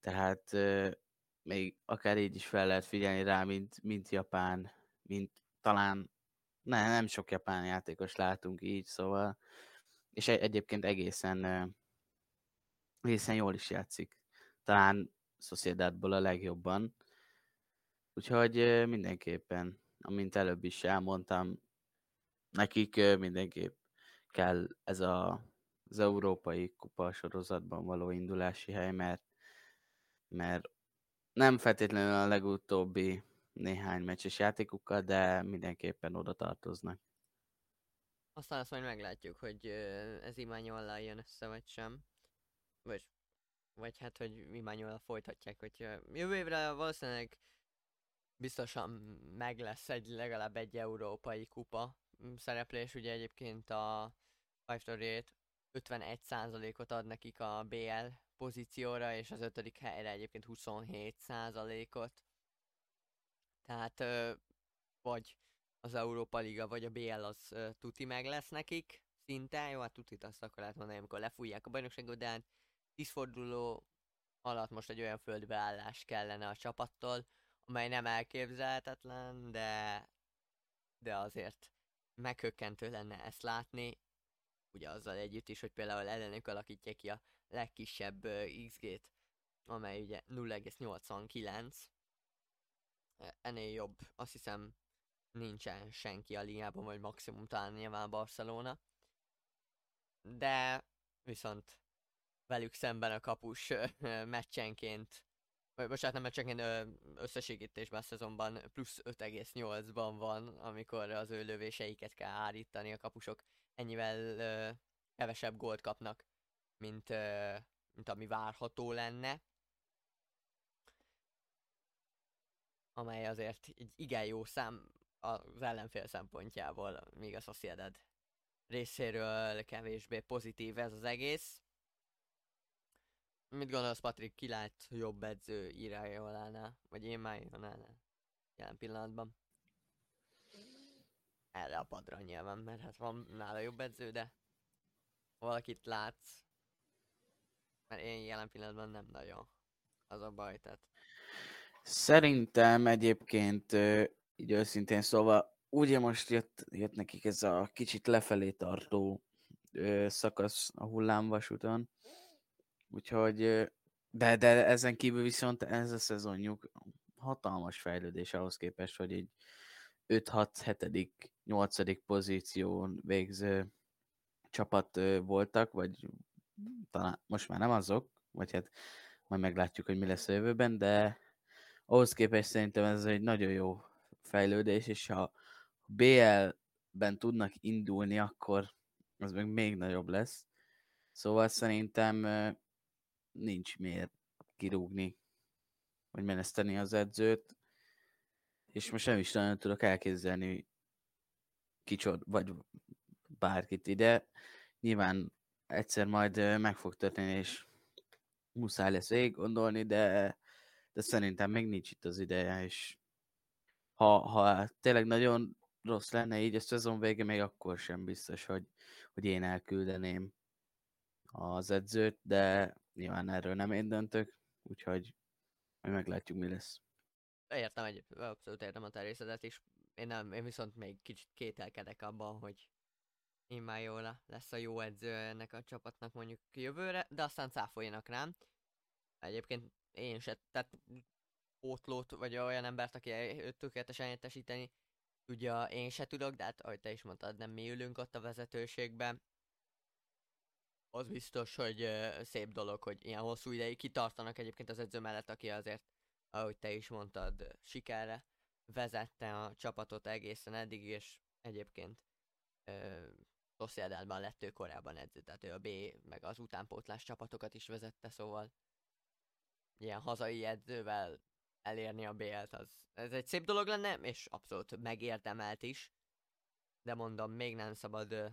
tehát még akár így is fel lehet figyelni rá, mint, mint Japán, mint talán ne, nem sok japán játékos látunk így, szóval, és egy, egyébként egészen, egészen jól is játszik. Talán Sociedadból a legjobban. Úgyhogy mindenképpen, amint előbb is elmondtam, nekik mindenképp kell ez a, az európai kupa sorozatban való indulási hely, mert, mert nem feltétlenül a legutóbbi néhány meccses játékukkal, de mindenképpen oda tartoznak. Aztán azt majd meglátjuk, hogy ez Imányollal jön össze, vagy sem. Vagy, vagy hát, hogy Imányollal folytatják, hogy jövő évre valószínűleg biztosan meg lesz egy legalább egy európai kupa szereplés, ugye egyébként a Five Story 51%-ot ad nekik a BL pozícióra, és az ötödik helyre egyébként 27%-ot. Tehát vagy az Európa Liga, vagy a BL az tuti meg lesz nekik, szinte, jó, hát tutit azt akkor lehet mondani, amikor lefújják a bajnokságot, de hát tízforduló alatt most egy olyan földbeállás kellene a csapattól, amely nem elképzelhetetlen, de, de azért meghökkentő lenne ezt látni, ugye azzal együtt is, hogy például ellenük alakítják ki a legkisebb XG-t, amely ugye 0,89. E, ennél jobb, azt hiszem nincsen senki a liában, vagy maximum talán nyilván Barcelona. De viszont velük szemben a kapus meccsenként, vagy bocsánat, nem meccsenként összességítésben a szezonban plusz 5,8-ban van, amikor az ő lövéseiket kell állítani, a kapusok ennyivel kevesebb gólt kapnak, mint, mint ami várható lenne. Amely azért egy igen jó szám az ellenfél szempontjából, míg a Sociedad részéről kevésbé pozitív ez az egész. Mit gondolsz, Patrik, ki lát jobb edző irányolánál? Vagy én már jönálnál? Jelen pillanatban. Erre a padra nyilván, mert hát van nála jobb edző, de valakit látsz, mert én jelen pillanatban nem nagyon. Az a baj, tehát. Szerintem egyébként így őszintén szóval, ugye most jött, jött nekik ez a kicsit lefelé tartó szakasz a hullámvasúton, úgyhogy, de, de ezen kívül viszont ez a szezonjuk hatalmas fejlődés ahhoz képest, hogy egy 5-6-7 8. pozíción végző csapat voltak, vagy talán most már nem azok, vagy hát majd meglátjuk, hogy mi lesz a jövőben, de ahhoz képest szerintem ez egy nagyon jó fejlődés, és ha BL-ben tudnak indulni, akkor az meg még nagyobb lesz. Szóval szerintem nincs miért kirúgni, vagy meneszteni az edzőt, és most nem is nagyon tudok elképzelni kicsod, vagy bárkit ide. Nyilván egyszer majd meg fog történni, és muszáj lesz végig gondolni, de, de szerintem még nincs itt az ideje, és ha, ha tényleg nagyon rossz lenne így a szezon vége, még akkor sem biztos, hogy, hogy én elküldeném az edzőt, de nyilván erről nem én döntök, úgyhogy majd meglátjuk, mi lesz. Értem, egy, abszolút értem a terészetet, és én, nem, én viszont még kicsit kételkedek abban, hogy jól lesz a jó edző ennek a csapatnak mondjuk jövőre, de aztán cáfoljanak rám. Egyébként én se, tehát pótlót, vagy olyan embert, aki őt tökéletesen helyettesíteni tudja, én se tudok, de hát ahogy te is mondtad, nem mi ülünk ott a vezetőségben. Az biztos, hogy uh, szép dolog, hogy ilyen hosszú ideig kitartanak egyébként az edző mellett, aki azért, ahogy te is mondtad, sikerre vezette a csapatot egészen eddig, és egyébként uh, Sociedadban lett ő korábban edző, tehát ő a B, meg az utánpótlás csapatokat is vezette, szóval ilyen hazai edzővel elérni a BL-t, az ez egy szép dolog lenne, és abszolút megérdemelt is. De mondom, még nem szabad ö,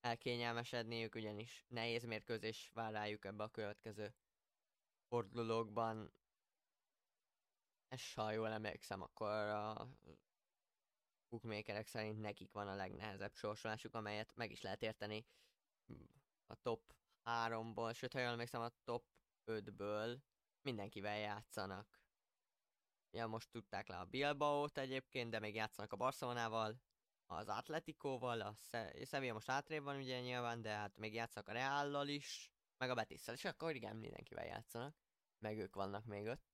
elkényelmesedniük, ugyanis nehéz mérkőzés vár rájuk ebbe a következő fordulókban. És ha jól emlékszem, akkor a bookmakerek szerint nekik van a legnehezebb sorsolásuk, amelyet meg is lehet érteni a top 3-ból, sőt, ha jól emlékszem, a top 5-ből mindenkivel játszanak. Ja, most tudták le a Bilbao-t egyébként, de még játszanak a Barcelonával, az Atletikóval, a Sevilla most átrébb van ugye nyilván, de hát még játszanak a Reállal is, meg a Betisszel, és akkor igen, mindenkivel játszanak, meg ők vannak még ott.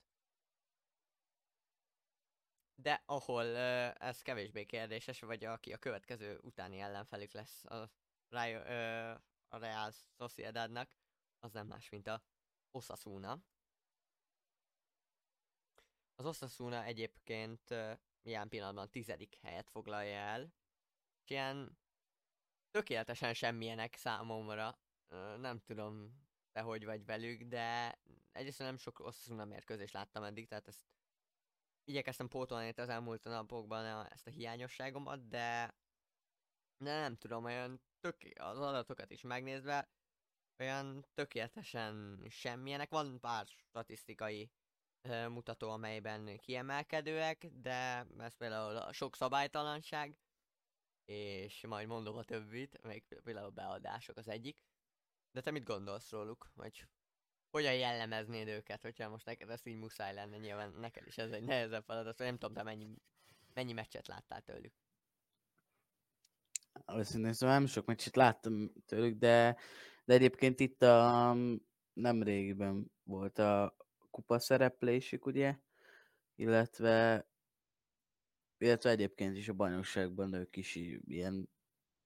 De ahol uh, ez kevésbé kérdéses, vagy aki a következő utáni ellenfelük lesz a, Rayo, a Real Sociedadnak, az nem más, mint a Osasuna. Az Osasuna egyébként uh, ilyen pillanatban tizedik helyet foglalja el, és ilyen tökéletesen semmilyenek számomra. Uh, nem tudom, te hogy vagy velük, de egyrészt nem sok Osasuna mérkőzést láttam eddig, tehát ezt igyekeztem pótolni az elmúlt napokban ezt a hiányosságomat, de, nem tudom, olyan tök, az adatokat is megnézve, olyan tökéletesen semmilyenek. Van pár statisztikai uh, mutató, amelyben kiemelkedőek, de ez például a sok szabálytalanság, és majd mondom a többit, még például beadások az egyik. De te mit gondolsz róluk? Vagy hogyan jellemeznéd őket, hogyha most neked ezt így muszáj lenne, nyilván neked is ez egy nehezebb feladat, nem tudom, te mennyi, mennyi meccset láttál tőlük. Őszintén szóval nem sok meccset láttam tőlük, de, de egyébként itt a nem régiben volt a kupa szereplésük, ugye? Illetve illetve egyébként is a bajnokságban ők is ilyen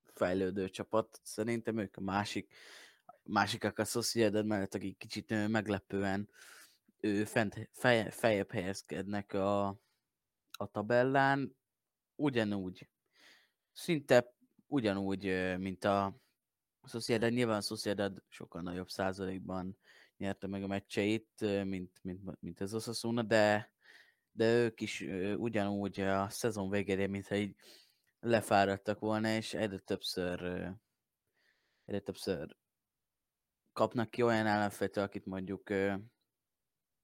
fejlődő csapat. Szerintem ők a másik másikak a Sociedad mellett, akik kicsit meglepően ő fent, fej, fejebb helyezkednek a, a tabellán, ugyanúgy, szinte ugyanúgy, mint a Sociedad, nyilván a Sociedad sokkal nagyobb százalékban nyerte meg a meccseit, mint, mint, mint az Osasuna, de, de ők is ugyanúgy a szezon végére, mintha így lefáradtak volna, és egyre többször egyre többször kapnak ki olyan ellenféltől, akit mondjuk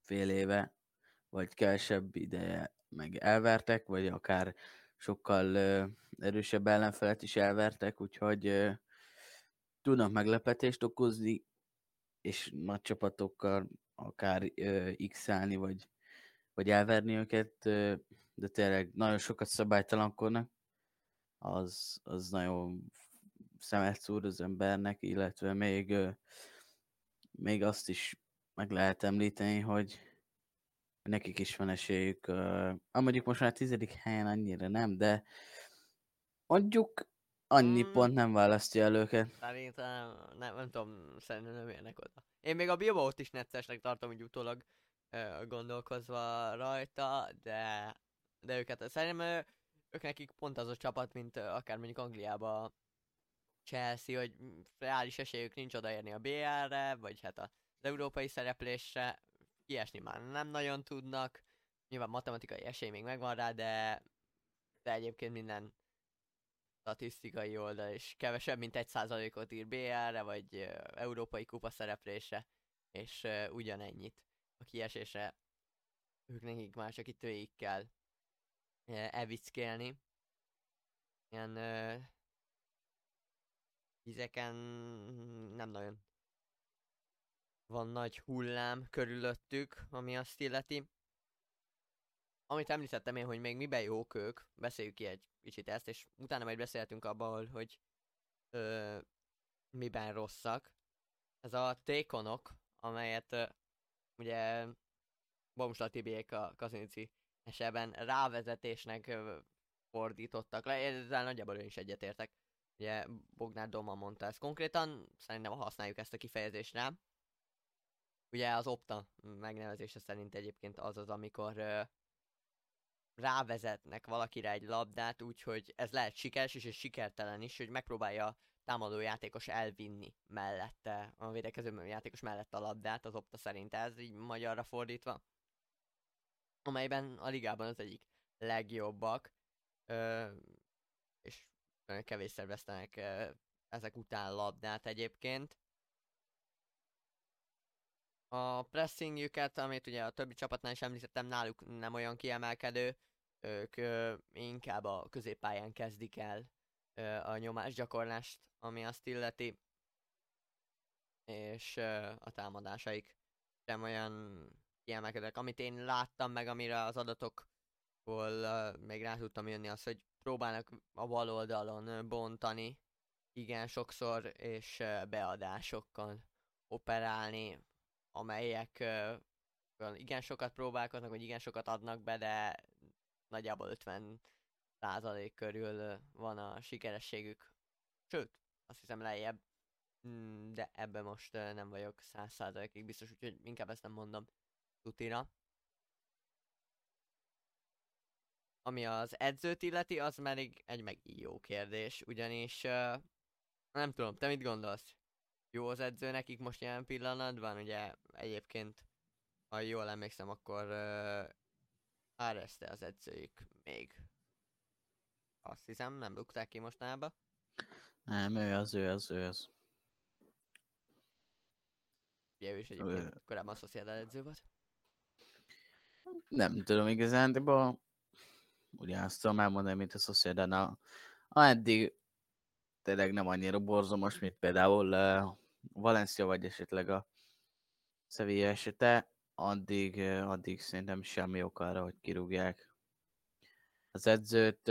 fél éve, vagy kevesebb ideje meg elvertek, vagy akár sokkal erősebb ellenfelet is elvertek, úgyhogy tudnak meglepetést okozni, és nagy csapatokkal akár x-elni, vagy, vagy elverni őket, de tényleg nagyon sokat szabálytalankodnak, az, az nagyon szemet szúr az embernek, illetve még még azt is meg lehet említeni, hogy nekik is van esélyük. Uh, mondjuk most már tizedik helyen annyira nem, de mondjuk annyi hmm. pont nem választja el őket. Szerintem nem, nem tudom, szerintem nem érnek oda. Én még a Bilbaot is neccesnek tartom, hogy utólag uh, gondolkozva rajta, de, de őket szerintem ők nekik pont az a csapat, mint uh, akár mondjuk Angliában Chelsea, hogy reális esélyük nincs odaérni a BL-re, vagy hát az európai szereplésre, kiesni már nem nagyon tudnak, nyilván matematikai esély még megvan rá, de, de egyébként minden statisztikai oldal is kevesebb, mint egy százalékot ír BL-re, vagy európai kupa szereplésre, és ugyanennyit a kiesésre ők nekik már csak itt végig kell evickélni. Ilyen vizeken nem nagyon van nagy hullám körülöttük, ami azt illeti. Amit említettem én, hogy még miben jók ők, beszéljük ki egy kicsit ezt, és utána majd beszéltünk abból, hogy ö, miben rosszak. Ez a tékonok, amelyet ö, ugye Bomsla Tibiék a Kazinici esetben rávezetésnek ö, fordítottak le, ezzel nagyjából én is egyetértek Ugye Bognár Doma mondta ezt konkrétan, szerintem használjuk ezt a kifejezést rá. Ugye az opta megnevezése szerint egyébként az az, amikor ö, rávezetnek valakire egy labdát, úgyhogy ez lehet sikeres is, és sikertelen is, hogy megpróbálja támadó játékos elvinni mellette, a védekező játékos mellette a labdát, az opta szerint ez így magyarra fordítva. Amelyben a ligában az egyik legjobbak, ö, és kevésszer vesztenek ezek után labdát egyébként. A pressingjüket, amit ugye a többi csapatnál is említettem, náluk nem olyan kiemelkedő, ők inkább a középpályán kezdik el a nyomásgyakorlást, ami azt illeti, és a támadásaik sem olyan kiemelkedőek. Amit én láttam meg, amire az adatokból ö, még rá tudtam jönni, az, hogy próbálnak a bal oldalon bontani, igen sokszor, és beadásokkal operálni, amelyek igen sokat próbálkoznak, vagy igen sokat adnak be, de nagyjából 50 százalék körül van a sikerességük. Sőt, azt hiszem lejjebb, Mm, de ebben most nem vagyok száz százalékig biztos, úgyhogy inkább ezt nem mondom tutira. Ami az edzőt illeti, az pedig egy meg jó kérdés, ugyanis uh, nem tudom, te mit gondolsz? Jó az edző nekik most jelen pillanatban, ugye egyébként, ha jól emlékszem, akkor uh, Areste az edzőjük még. Azt hiszem, nem rúgták ki mostanában. Nem, ő az, ő az, ő az. Ugye ő is egyébként korábban Sociedad edző volt. Nem tudom igazán, de ba, ugyanazt tudom elmondani, mint a Sociedad. Na, eddig tényleg nem annyira borzomos, mint például uh, Valencia vagy esetleg a Sevilla esete, addig, addig szerintem semmi ok arra, hogy kirúgják az edzőt.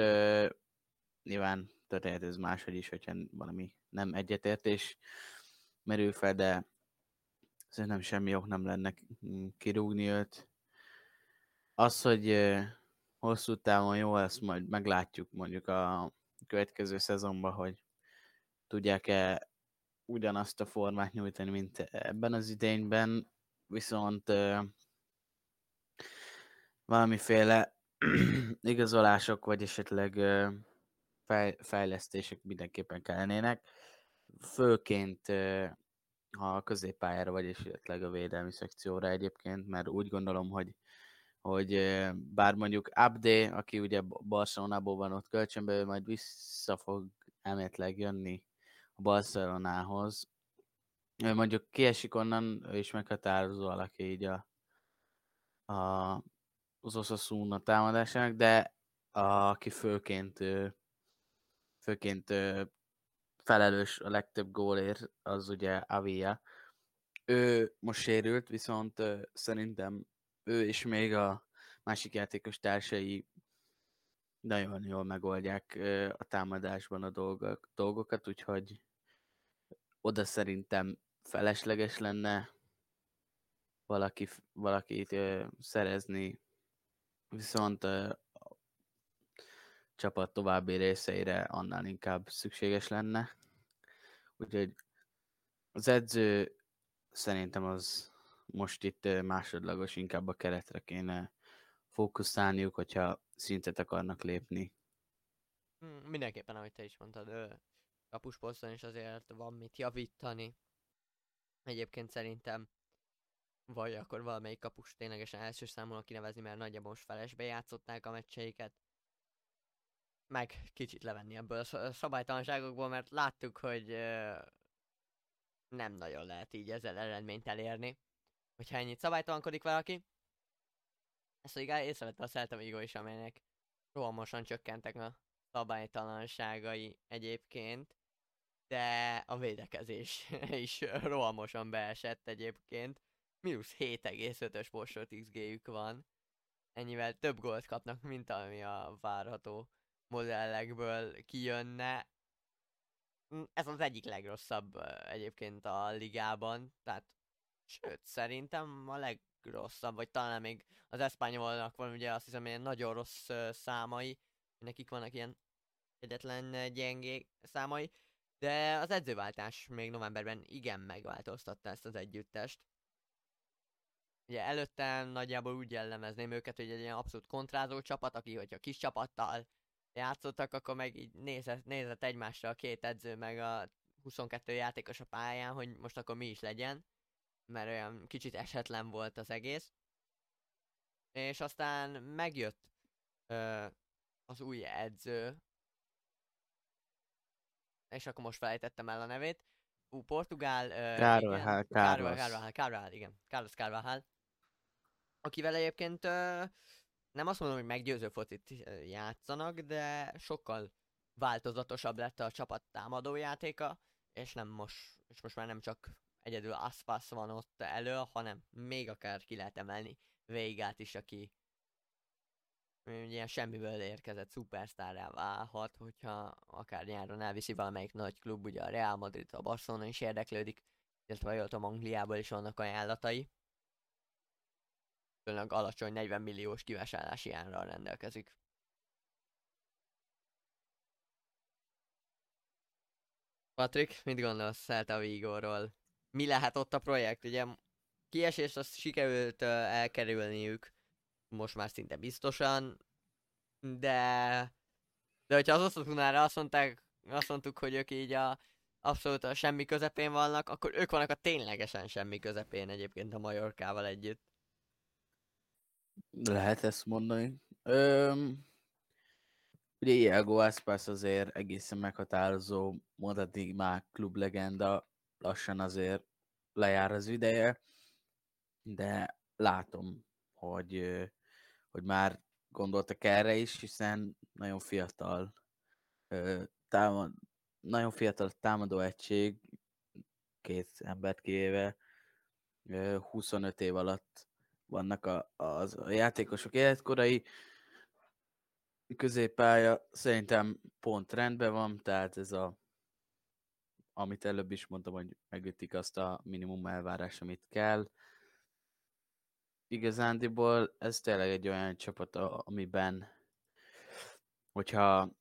Nyilván történhet ez máshogy is, hogyha valami nem egyetértés merül fel, de szerintem semmi ok nem lenne kirúgni őt. Az, hogy hosszú távon jó, ezt majd meglátjuk mondjuk a következő szezonban, hogy tudják-e ugyanazt a formát nyújtani, mint ebben az idényben, viszont valamiféle igazolások, vagy esetleg uh, fej, fejlesztések mindenképpen kellenének, főként uh, ha a középpályára, vagy esetleg a védelmi szekcióra egyébként, mert úgy gondolom, hogy hogy bár mondjuk Abde, aki ugye Barcelonából van ott kölcsönbe, ő majd vissza fog elméletileg jönni a Barcelonához. Ő mondjuk kiesik onnan, ő is meghatározó alakja így a, a, az Osasuna támadásának, de a, aki főként, főként felelős a legtöbb gólért, az ugye Avia. Ő most sérült, viszont szerintem ő és még a másik játékos társai nagyon jól megoldják a támadásban a dolgok, dolgokat, úgyhogy oda szerintem felesleges lenne valaki, valakit szerezni, viszont a csapat további részeire annál inkább szükséges lenne. Úgyhogy az edző szerintem az most itt másodlagos, inkább a keretre kéne fókuszálniuk, hogyha szintet akarnak lépni. Hmm, mindenképpen, ahogy te is mondtad, kapusposzton is azért van mit javítani. Egyébként szerintem vagy akkor valamelyik kapus ténylegesen első számúnak kinevezni, mert nagyjából most felesbe játszották a meccseiket. Meg kicsit levenni ebből a szabálytalanságokból, mert láttuk, hogy nem nagyon lehet így ezzel eredményt elérni hogyha ennyit szabálytalankodik valaki. Ezt pedig észrevette a Celta Vigo is, amelynek rohamosan csökkentek a szabálytalanságai egyébként, de a védekezés is rohamosan beesett egyébként. Minusz 7,5-ös postot XG-jük van. Ennyivel több gólt kapnak, mint ami a várható modellekből kijönne. Mm, ez az egyik legrosszabb egyébként a ligában, tehát Sőt, szerintem a legrosszabb, vagy talán még az Espanyolnak van ugye azt hiszem ilyen nagyon rossz számai, nekik vannak ilyen egyetlen gyengék számai, de az edzőváltás még novemberben igen megváltoztatta ezt az együttest. Ugye előtte nagyjából úgy jellemezném őket, hogy egy ilyen abszolút kontrázó csapat, aki hogyha kis csapattal játszottak, akkor meg így nézett, nézett egymásra a két edző, meg a 22 játékos a pályán, hogy most akkor mi is legyen mert olyan kicsit esetlen volt az egész. És aztán megjött ö, az új edző, és akkor most felejtettem el a nevét. Ú, Portugál... Carvajal, Carvajal, Carvajal, Carvajal, igen. Carlos Carvajal. Akivel egyébként ö, nem azt mondom, hogy meggyőző focit játszanak, de sokkal változatosabb lett a csapat támadójátéka, és nem most, és most már nem csak egyedül Aspas van ott elő, hanem még akár ki lehet emelni Végát is, aki ilyen semmiből érkezett szupersztárrá válhat, hogyha akár nyáron elviszi valamelyik nagy klub, ugye a Real Madrid, a Barcelona is érdeklődik, illetve jól tudom, Angliából is vannak ajánlatai. Főleg alacsony 40 milliós kivásárlási árral rendelkezik. Patrik, mit gondolsz Celta Vigorról? Mi lehet ott a projekt? Ugye kiesést azt sikerült uh, elkerülniük, most már szinte biztosan, de de hogyha az Osasunára azt mondták, azt mondtuk, hogy ők így a abszolút a semmi közepén vannak, akkor ők vannak a ténylegesen semmi közepén egyébként a Majorkával együtt. Lehet ezt mondani. Öm, ugye Iago Aspas azért egészen meghatározó, mondhatni már klublegenda, lassan azért lejár az ideje, de látom, hogy, hogy már gondoltak erre is, hiszen nagyon fiatal támad, nagyon fiatal támadó egység, két embert kivéve, 25 év alatt vannak a, az, a játékosok életkorai, középpálya szerintem pont rendben van, tehát ez a amit előbb is mondtam, hogy megütik azt a minimum elvárás, amit kell. Igazándiból ez tényleg egy olyan csapat, amiben hogyha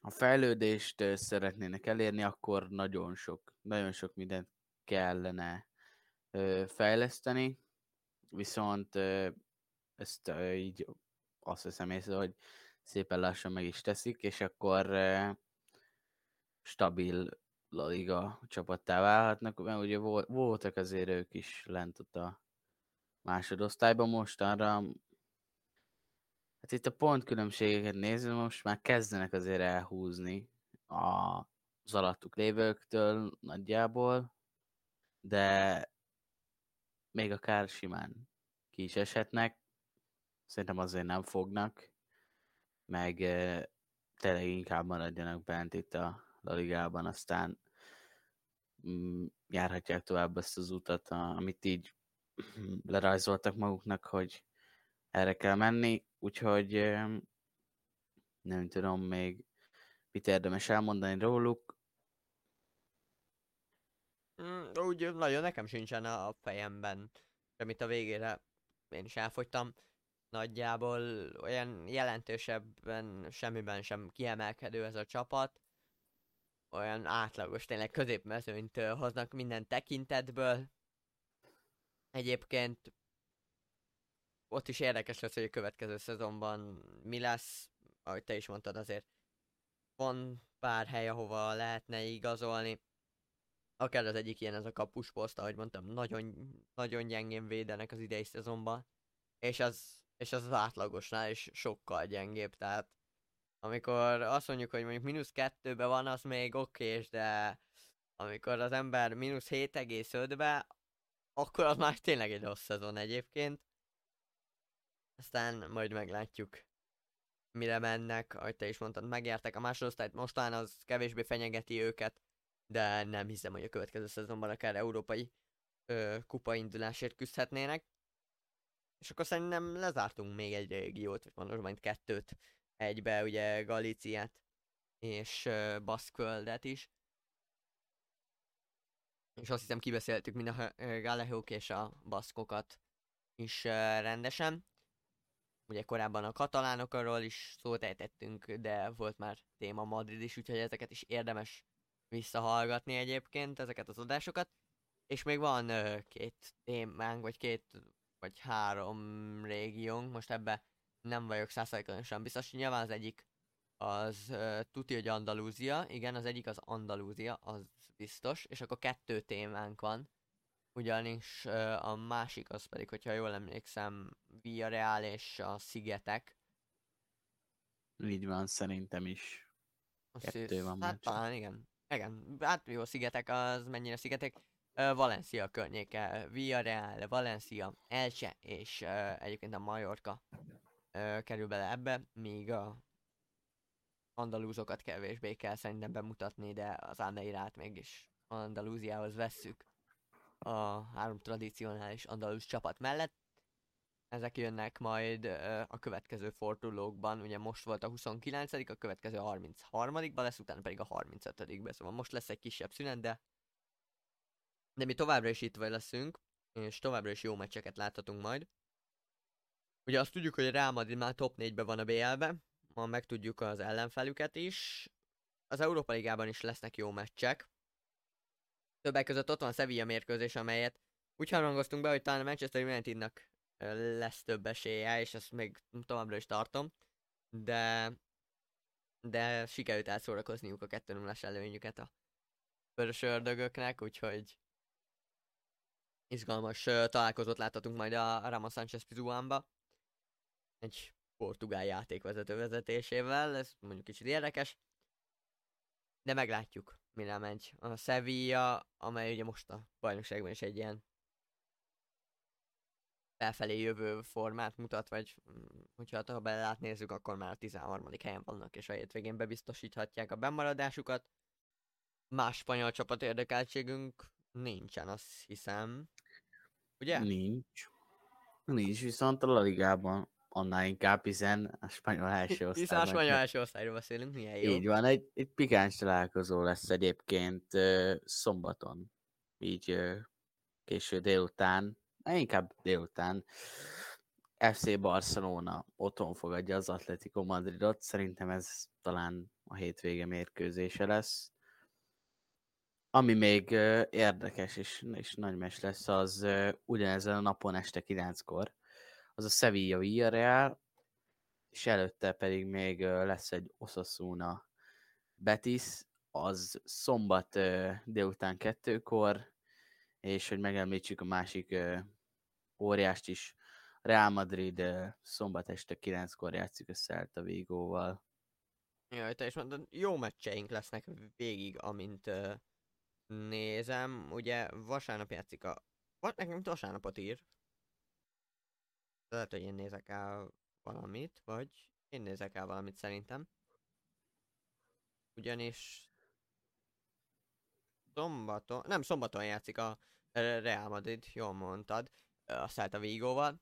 a fejlődést szeretnének elérni, akkor nagyon sok, nagyon sok mindent kellene fejleszteni, viszont ezt így azt hiszem észre, hogy szépen lassan meg is teszik, és akkor stabil La Liga csapattá válhatnak, mert ugye voltak azért ők is lent ott a másodosztályban mostanra. Hát itt a pontkülönbségeket nézve most már kezdenek azért elhúzni az alattuk lévőktől nagyjából, de még akár simán ki is eshetnek. Szerintem azért nem fognak, meg tényleg inkább maradjanak bent itt a La Ligában, aztán mm, járhatják tovább ezt az utat, amit így lerajzoltak maguknak, hogy erre kell menni, úgyhogy nem tudom még mit érdemes elmondani róluk. Mm, úgy nagyon nekem sincsen a fejemben, amit a végére én is elfogytam. Nagyjából olyan jelentősebben semmiben sem kiemelkedő ez a csapat olyan átlagos, tényleg középmezőnyt hoznak minden tekintetből. Egyébként ott is érdekes lesz, hogy a következő szezonban mi lesz, ahogy te is mondtad, azért van pár hely, ahova lehetne igazolni. Akár az egyik ilyen ez a kapusposzt, ahogy mondtam, nagyon, nagyon gyengén védenek az idei szezonban. És az, és az az átlagosnál is sokkal gyengébb, tehát amikor azt mondjuk, hogy mondjuk mínusz kettőbe van, az még okés, de amikor az ember mínusz 7,5-be, akkor az már tényleg egy rossz szezon egyébként. Aztán majd meglátjuk, mire mennek, ahogy te is mondtad, megértek a másodosztályt, mostán az kevésbé fenyegeti őket, de nem hiszem, hogy a következő szezonban akár európai ö, kupaindulásért küzdhetnének. És akkor szerintem lezártunk még egy régiót, vagy majd kettőt egybe ugye Galíciát és uh, Baszkföldet is. És azt hiszem kibeszéltük mind a Galehók és a baszkokat is uh, rendesen. Ugye korábban a katalánokról is szót ejtettünk, de volt már téma Madrid is, úgyhogy ezeket is érdemes visszahallgatni egyébként, ezeket az adásokat. És még van uh, két témánk, vagy két, vagy három régiónk, most ebbe nem vagyok százszerűen biztos. Nyilván az egyik az uh, tuti, hogy Andalúzia, igen, az egyik az Andalúzia, az biztos, és akkor kettő témánk van, ugyanis uh, a másik az pedig, hogyha jól emlékszem, Villarreal és a Szigetek. Így van, szerintem is. Kettő van Hát talán igen. Igen, hát jó, Szigetek az mennyire Szigetek. Uh, Valencia környéke, Villarreal, Valencia, Elche és uh, egyébként a Majorka ö, kerül bele ebbe, míg a andalúzokat kevésbé kell szerintem bemutatni, de az Almeirát mégis Andalúziához vesszük a három tradicionális andalúz csapat mellett. ezek jönnek majd ö, a következő fordulókban, ugye most volt a 29 a következő a 33 ba lesz, utána pedig a 35 be szóval most lesz egy kisebb szünet, de de mi továbbra is itt vagy leszünk, és továbbra is jó meccseket láthatunk majd. Ugye azt tudjuk, hogy a Real Madrid már top 4-ben van a BL-be, ma megtudjuk az ellenfelüket is. Az Európa Ligában is lesznek jó meccsek. Többek között ott van Sevilla mérkőzés, amelyet úgy harangoztunk be, hogy talán a Manchester Unitednak lesz több esélye, és ezt még továbbra is tartom. De de sikerült elszórakozniuk a 2 0 előnyüket a vörös ördögöknek, úgyhogy izgalmas találkozót láthatunk majd a Ramos Sanchez Pizuánba. Egy portugál játékvezető vezetésével, ez mondjuk kicsit érdekes. De meglátjuk, mire megy. A Sevilla, amely ugye most a bajnokságban is egy ilyen felfelé jövő formát mutat, vagy mm, hogyha ha belát nézzük, akkor már a 13. helyen vannak, és a hétvégén bebiztosíthatják a bemaradásukat. Más spanyol csapat érdekeltségünk nincsen, azt hiszem. Ugye? Nincs. Nincs, viszont a La Ligában annál inkább, hiszen a spanyol első osztály. Hiszen a spanyol első osztályról beszélünk, milyen jó. Így van, egy, egy pikáns találkozó lesz egyébként uh, szombaton, így uh, késő délután, inkább délután. FC Barcelona otthon fogadja az Atletico Madridot, szerintem ez talán a hétvége mérkőzése lesz. Ami még uh, érdekes és, és nagy mes lesz, az uh, ugyanezen a napon este 9-kor, az a Sevilla Villarreal, és előtte pedig még lesz egy Osasuna Betis, az szombat délután kettőkor, és hogy megemlítsük a másik óriást is, Real Madrid szombat este 9-kor játszik a Vigóval. Jaj, te is mondod, jó meccseink lesznek végig, amint uh, nézem, ugye vasárnap játszik a... Vagy nekem vasárnapot ír. Lehet, hogy én nézek el valamit, vagy én nézek el valamit szerintem. Ugyanis szombaton, nem szombaton játszik a Real Madrid, jól mondtad, a Celta Vigóval.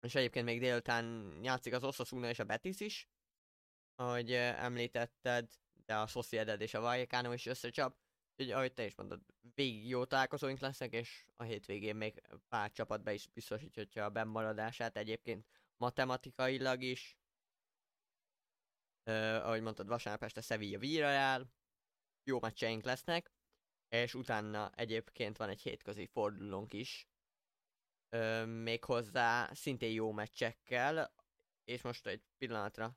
És egyébként még délután játszik az Osasuna és a Betis is, ahogy említetted, de a Sociedad és a Vallecano is összecsap. Úgyhogy ahogy te is mondod, végig jó találkozóink lesznek, és a hétvégén még pár csapat be is biztosítja a bemaradását egyébként matematikailag is. Ö, ahogy mondtad, vasárnap este Sevilla Villarreal, jó meccseink lesznek, és utána egyébként van egy hétközi fordulónk is, ö, méghozzá szintén jó meccsekkel, és most egy pillanatra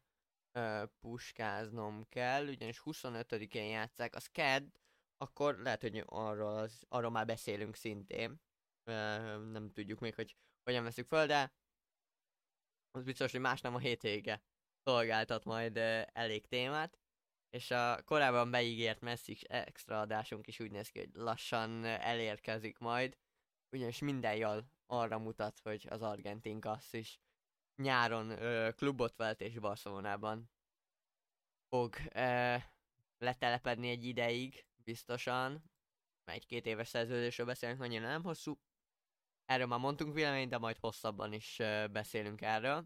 ö, puskáznom kell, ugyanis 25-én játszák, az KED, akkor lehet, hogy arról, az, arról már beszélünk szintén. Nem tudjuk még, hogy hogyan veszük föl, de az biztos, hogy más nem a hétvége szolgáltat majd elég témát. És a korábban beígért messzik extra adásunk is úgy néz ki, hogy lassan elérkezik majd. Ugyanis minden jól arra mutat, hogy az argentin kassz is nyáron ö, klubot vett és Barcelonában fog ö, letelepedni egy ideig, biztosan. Egy-két éves szerződésről beszélünk, annyira nem hosszú. Erről már mondtunk véleményt, de majd hosszabban is beszélünk erről.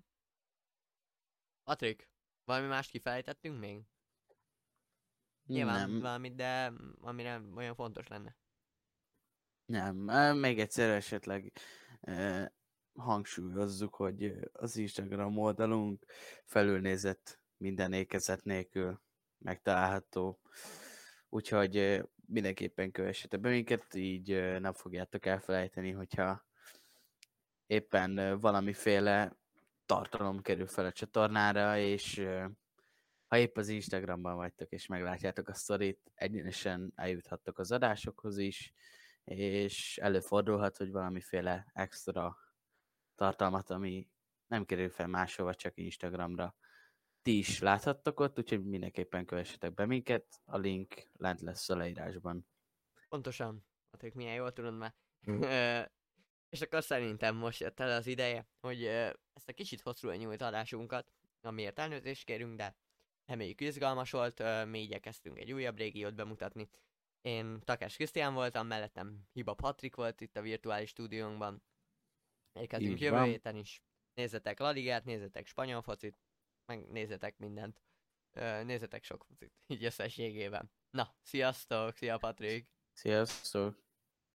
Patrik, valami mást kifelejtettünk még? Nyilván nem. valamit, de amire olyan fontos lenne. Nem, még egyszer esetleg eh, hangsúlyozzuk, hogy az Instagram oldalunk felülnézett minden ékezet nélkül megtalálható úgyhogy mindenképpen kövessetek be minket, így nem fogjátok elfelejteni, hogyha éppen valamiféle tartalom kerül fel a csatornára, és ha épp az Instagramban vagytok, és meglátjátok a sztorit, egyenesen eljuthattok az adásokhoz is, és előfordulhat, hogy valamiféle extra tartalmat, ami nem kerül fel máshova, csak Instagramra, ti is láthattok ott, úgyhogy mindenképpen kövessetek be minket, a link lent lesz a leírásban. Pontosan, hát milyen jól tudod már. és akkor szerintem most jött el az ideje, hogy ezt a kicsit hosszú nyújt adásunkat, amiért elnőzést kérünk, de reméljük izgalmas volt, mi igyekeztünk egy újabb régiót bemutatni. Én Takás Krisztián voltam, mellettem Hiba Patrik volt itt a virtuális stúdiónkban, Érkezünk jövő héten is. Nézzetek La Ligát, nézzetek spanyol focit, meg nézzetek mindent. Nézzetek sok focit, így összességében. Na, sziasztok, szia Patrik! Sziasztok!